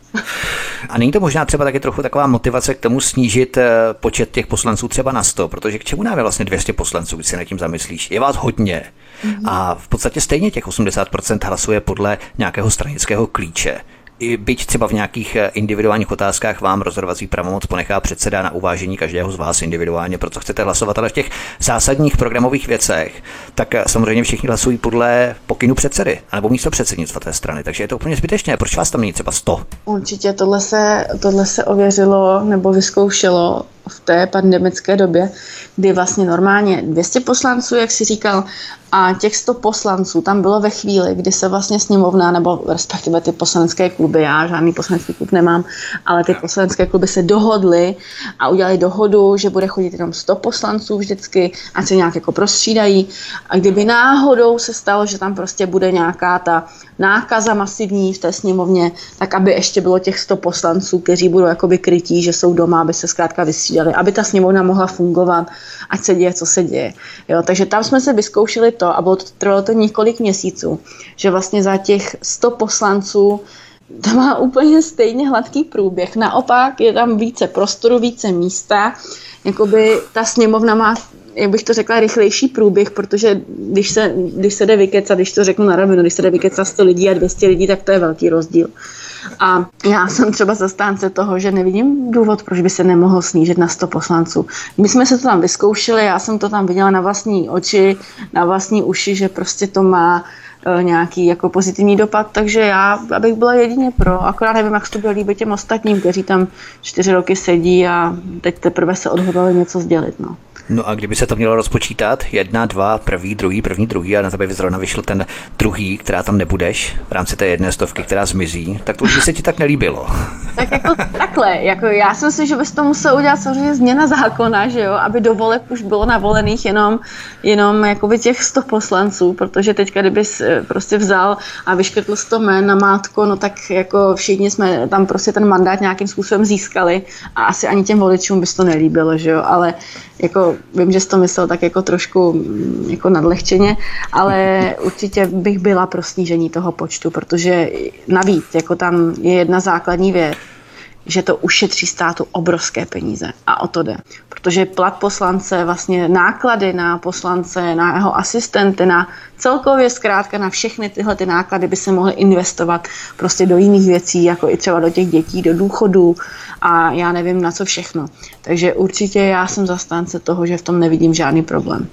A není to možná třeba taky trochu taková motivace k tomu snížit eh, počet těch poslanců třeba na 100, protože k čemu nám je vlastně 200 poslanců, když se nad tím zamyslíš? Je vás hodně. Mm-hmm. A v podstatě stejně těch 80% hlasuje podle nějakého stranického klíče i byť třeba v nějakých eh, individuálních otázkách vám rozhodovací pravomoc ponechá předseda na uvážení každého z vás individuálně, proto chcete hlasovat, ale v těch zásadních programových věcech, tak eh, samozřejmě všichni hlasují podle pokynu předsedy, anebo místo předsednictva té strany, takže je to úplně zbytečné. Proč vás tam není třeba 100? Určitě tohle se, tohle se ověřilo nebo vyzkoušelo v té pandemické době, kdy vlastně normálně 200 poslanců, jak si říkal, a těch 100 poslanců tam bylo ve chvíli, kdy se vlastně sněmovna, nebo respektive ty poslanecké kluby, já žádný poslanecký klub nemám, ale ty poslanecké kluby se dohodly a udělali dohodu, že bude chodit jenom 100 poslanců vždycky, ať se nějak jako prostřídají. A kdyby náhodou se stalo, že tam prostě bude nějaká ta nákaza masivní v té sněmovně, tak aby ještě bylo těch 100 poslanců, kteří budou jakoby krytí, že jsou doma, aby se zkrátka vystřídali, aby ta sněmovna mohla fungovat, ať se děje, co se děje. Jo, takže tam jsme se vyzkoušeli to a bylo to, trvalo to několik měsíců, že vlastně za těch 100 poslanců to má úplně stejně hladký průběh. Naopak je tam více prostoru, více místa. Jakoby ta sněmovna má jak bych to řekla, rychlejší průběh, protože když se, když se jde vykecat, když to řeknu na rovinu, když se jde vykecat 100 lidí a 200 lidí, tak to je velký rozdíl. A já jsem třeba zastánce toho, že nevidím důvod, proč by se nemohlo snížit na 100 poslanců. My jsme se to tam vyzkoušeli, já jsem to tam viděla na vlastní oči, na vlastní uši, že prostě to má e, nějaký jako pozitivní dopad, takže já, abych byla jedině pro, akorát nevím, jak to bylo líbit těm ostatním, kteří tam čtyři roky sedí a teď teprve se odhodlali něco sdělit. No. No a kdyby se to mělo rozpočítat, jedna, dva, první, druhý, první, druhý a na tebe by zrovna vyšel ten druhý, která tam nebudeš v rámci té jedné stovky, která zmizí, tak to už by se ti tak nelíbilo. *laughs* Tak jako takhle, jako já si myslím, že bys to musel udělat samozřejmě změna zákona, že jo, aby do voleb už bylo navolených jenom, jenom jakoby těch 100 poslanců, protože teďka kdybys eh, prostě vzal a vyškrtl 100 jmén na mátko, no tak jako všichni jsme tam prostě ten mandát nějakým způsobem získali a asi ani těm voličům bys to nelíbilo, že jo, ale jako vím, že jsi to myslel tak jako trošku mm, jako nadlehčeně, ale *laughs* určitě bych byla pro snížení toho počtu, protože navíc, jako tam je jedna základní věc, že to ušetří státu obrovské peníze. A o to jde. Protože plat poslance, vlastně náklady na poslance, na jeho asistenty, na celkově zkrátka na všechny tyhle ty náklady by se mohly investovat prostě do jiných věcí, jako i třeba do těch dětí, do důchodů a já nevím na co všechno. Takže určitě já jsem zastánce toho, že v tom nevidím žádný problém.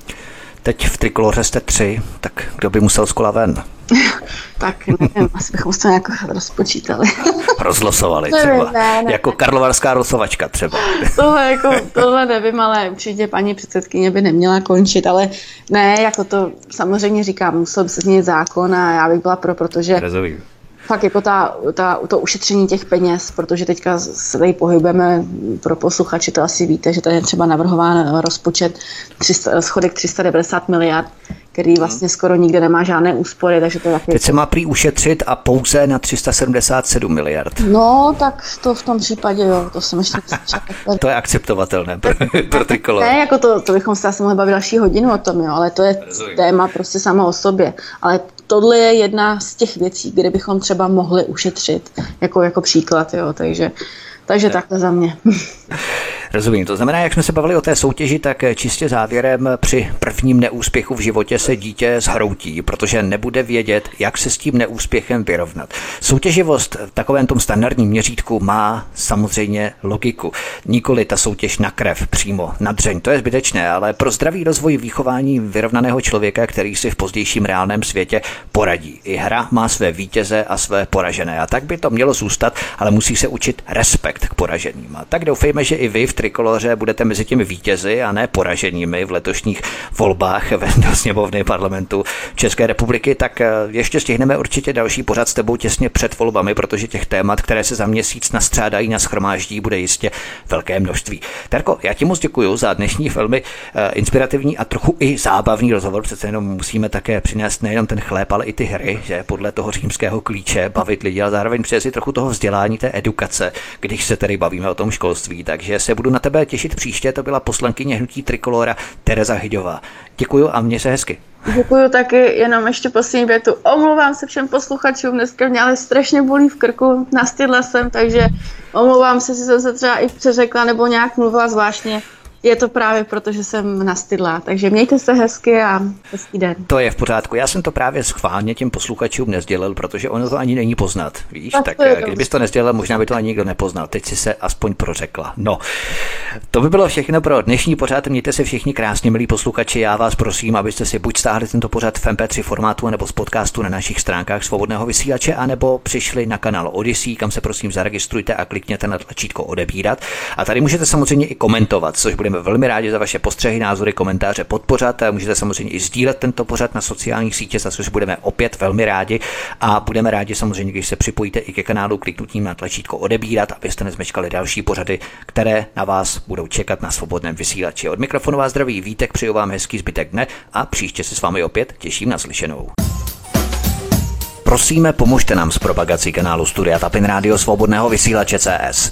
Teď v trikoloře jste tři, tak kdo by musel z kola ven? *laughs* tak nevím, asi bychom to nějak rozpočítali. *laughs* Rozlosovali třeba. Ne, ne, jako karlovarská losovačka třeba. *laughs* tohle, jako, tohle nevím, ale určitě paní předsedkyně by neměla končit, ale ne, jako to samozřejmě říkám, musel by se změnit zákon a já bych byla pro, protože Rozumím fakt jako ta, ta, to ušetření těch peněz, protože teďka se tady pohybujeme pro posluchače, to asi víte, že tady je třeba navrhován rozpočet 300, schodek 390 miliard, který mhm. vlastně skoro nikde nemá žádné úspory, takže to je Teď se má prý ušetřit a pouze na 377 miliard. No, tak to v tom případě, jo, to jsem ještě *laughs* To je akceptovatelné pro, *laughs* pro trikolor. Ne, jako to, to bychom se asi mohli bavit další hodinu o tom, jo, ale to je téma prostě samo o sobě. Ale tohle je jedna z těch věcí, kde bychom třeba mohli ušetřit, jako, jako příklad, jo, takže, takže takhle za mě. *laughs* Rozumím. To znamená, jak jsme se bavili o té soutěži, tak čistě závěrem při prvním neúspěchu v životě se dítě zhroutí, protože nebude vědět, jak se s tím neúspěchem vyrovnat. Soutěživost v takovém tom standardním měřítku má samozřejmě logiku. Nikoli ta soutěž na krev přímo na dřeň, to je zbytečné, ale pro zdravý rozvoj výchování vyrovnaného člověka, který si v pozdějším reálném světě poradí. I hra má své vítěze a své poražené a tak by to mělo zůstat, ale musí se učit respekt k poraženým. A tak doufejme, že i vy v trikoloře budete mezi těmi vítězi a ne poraženými v letošních volbách do sněmovny parlamentu České republiky, tak eh, ještě stihneme určitě další pořad s tebou těsně před volbami, protože těch témat, které se za měsíc nastřádají na schromáždí, bude jistě velké množství. Terko, já ti moc děkuji za dnešní velmi eh, inspirativní a trochu i zábavný rozhovor. Přece jenom musíme také přinést nejenom ten chléb, ale i ty hry, že podle toho římského klíče bavit lidi a zároveň přinést trochu toho vzdělání, té edukace, když se tedy bavíme o tom školství. Takže se budu na tebe těšit příště. To byla poslankyně hnutí Trikolora Tereza Hydová. Děkuji a mě se hezky. Děkuji taky, jenom ještě poslední větu. Omlouvám se všem posluchačům, dneska mě ale strašně bolí v krku, nastydla jsem, takže omlouvám se, jestli jsem se třeba i přeřekla nebo nějak mluvila zvláštně je to právě proto, že jsem nastydlá. Takže mějte se hezky a hezký den. To je v pořádku. Já jsem to právě schválně těm posluchačům nezdělil, protože ono to ani není poznat. Víš, tak, tak eh, kdybys to nezdělal, možná by to ani nikdo nepoznal. Teď si se aspoň prořekla. No, to by bylo všechno pro dnešní pořád. Mějte se všichni krásně, milí posluchači. Já vás prosím, abyste si buď stáhli tento pořad v MP3 formátu nebo z podcastu na našich stránkách svobodného vysílače, anebo přišli na kanál Odyssey, kam se prosím zaregistrujte a klikněte na tlačítko odebírat. A tady můžete samozřejmě i komentovat, což budeme Budeme velmi rádi za vaše postřehy, názory, komentáře, podpořat. Můžete samozřejmě i sdílet tento pořad na sociálních sítích, za což budeme opět velmi rádi. A budeme rádi samozřejmě, když se připojíte i ke kanálu kliknutím na tlačítko odebírat, abyste nezmečkali další pořady, které na vás budou čekat na svobodném vysílači. Od mikrofonu vás zdraví Vítek, přeju vám hezký zbytek dne a příště se s vámi opět těším na slyšenou. Prosíme, pomožte nám s propagací kanálu Studia Tapin Rádio Svobodného vysílače CS.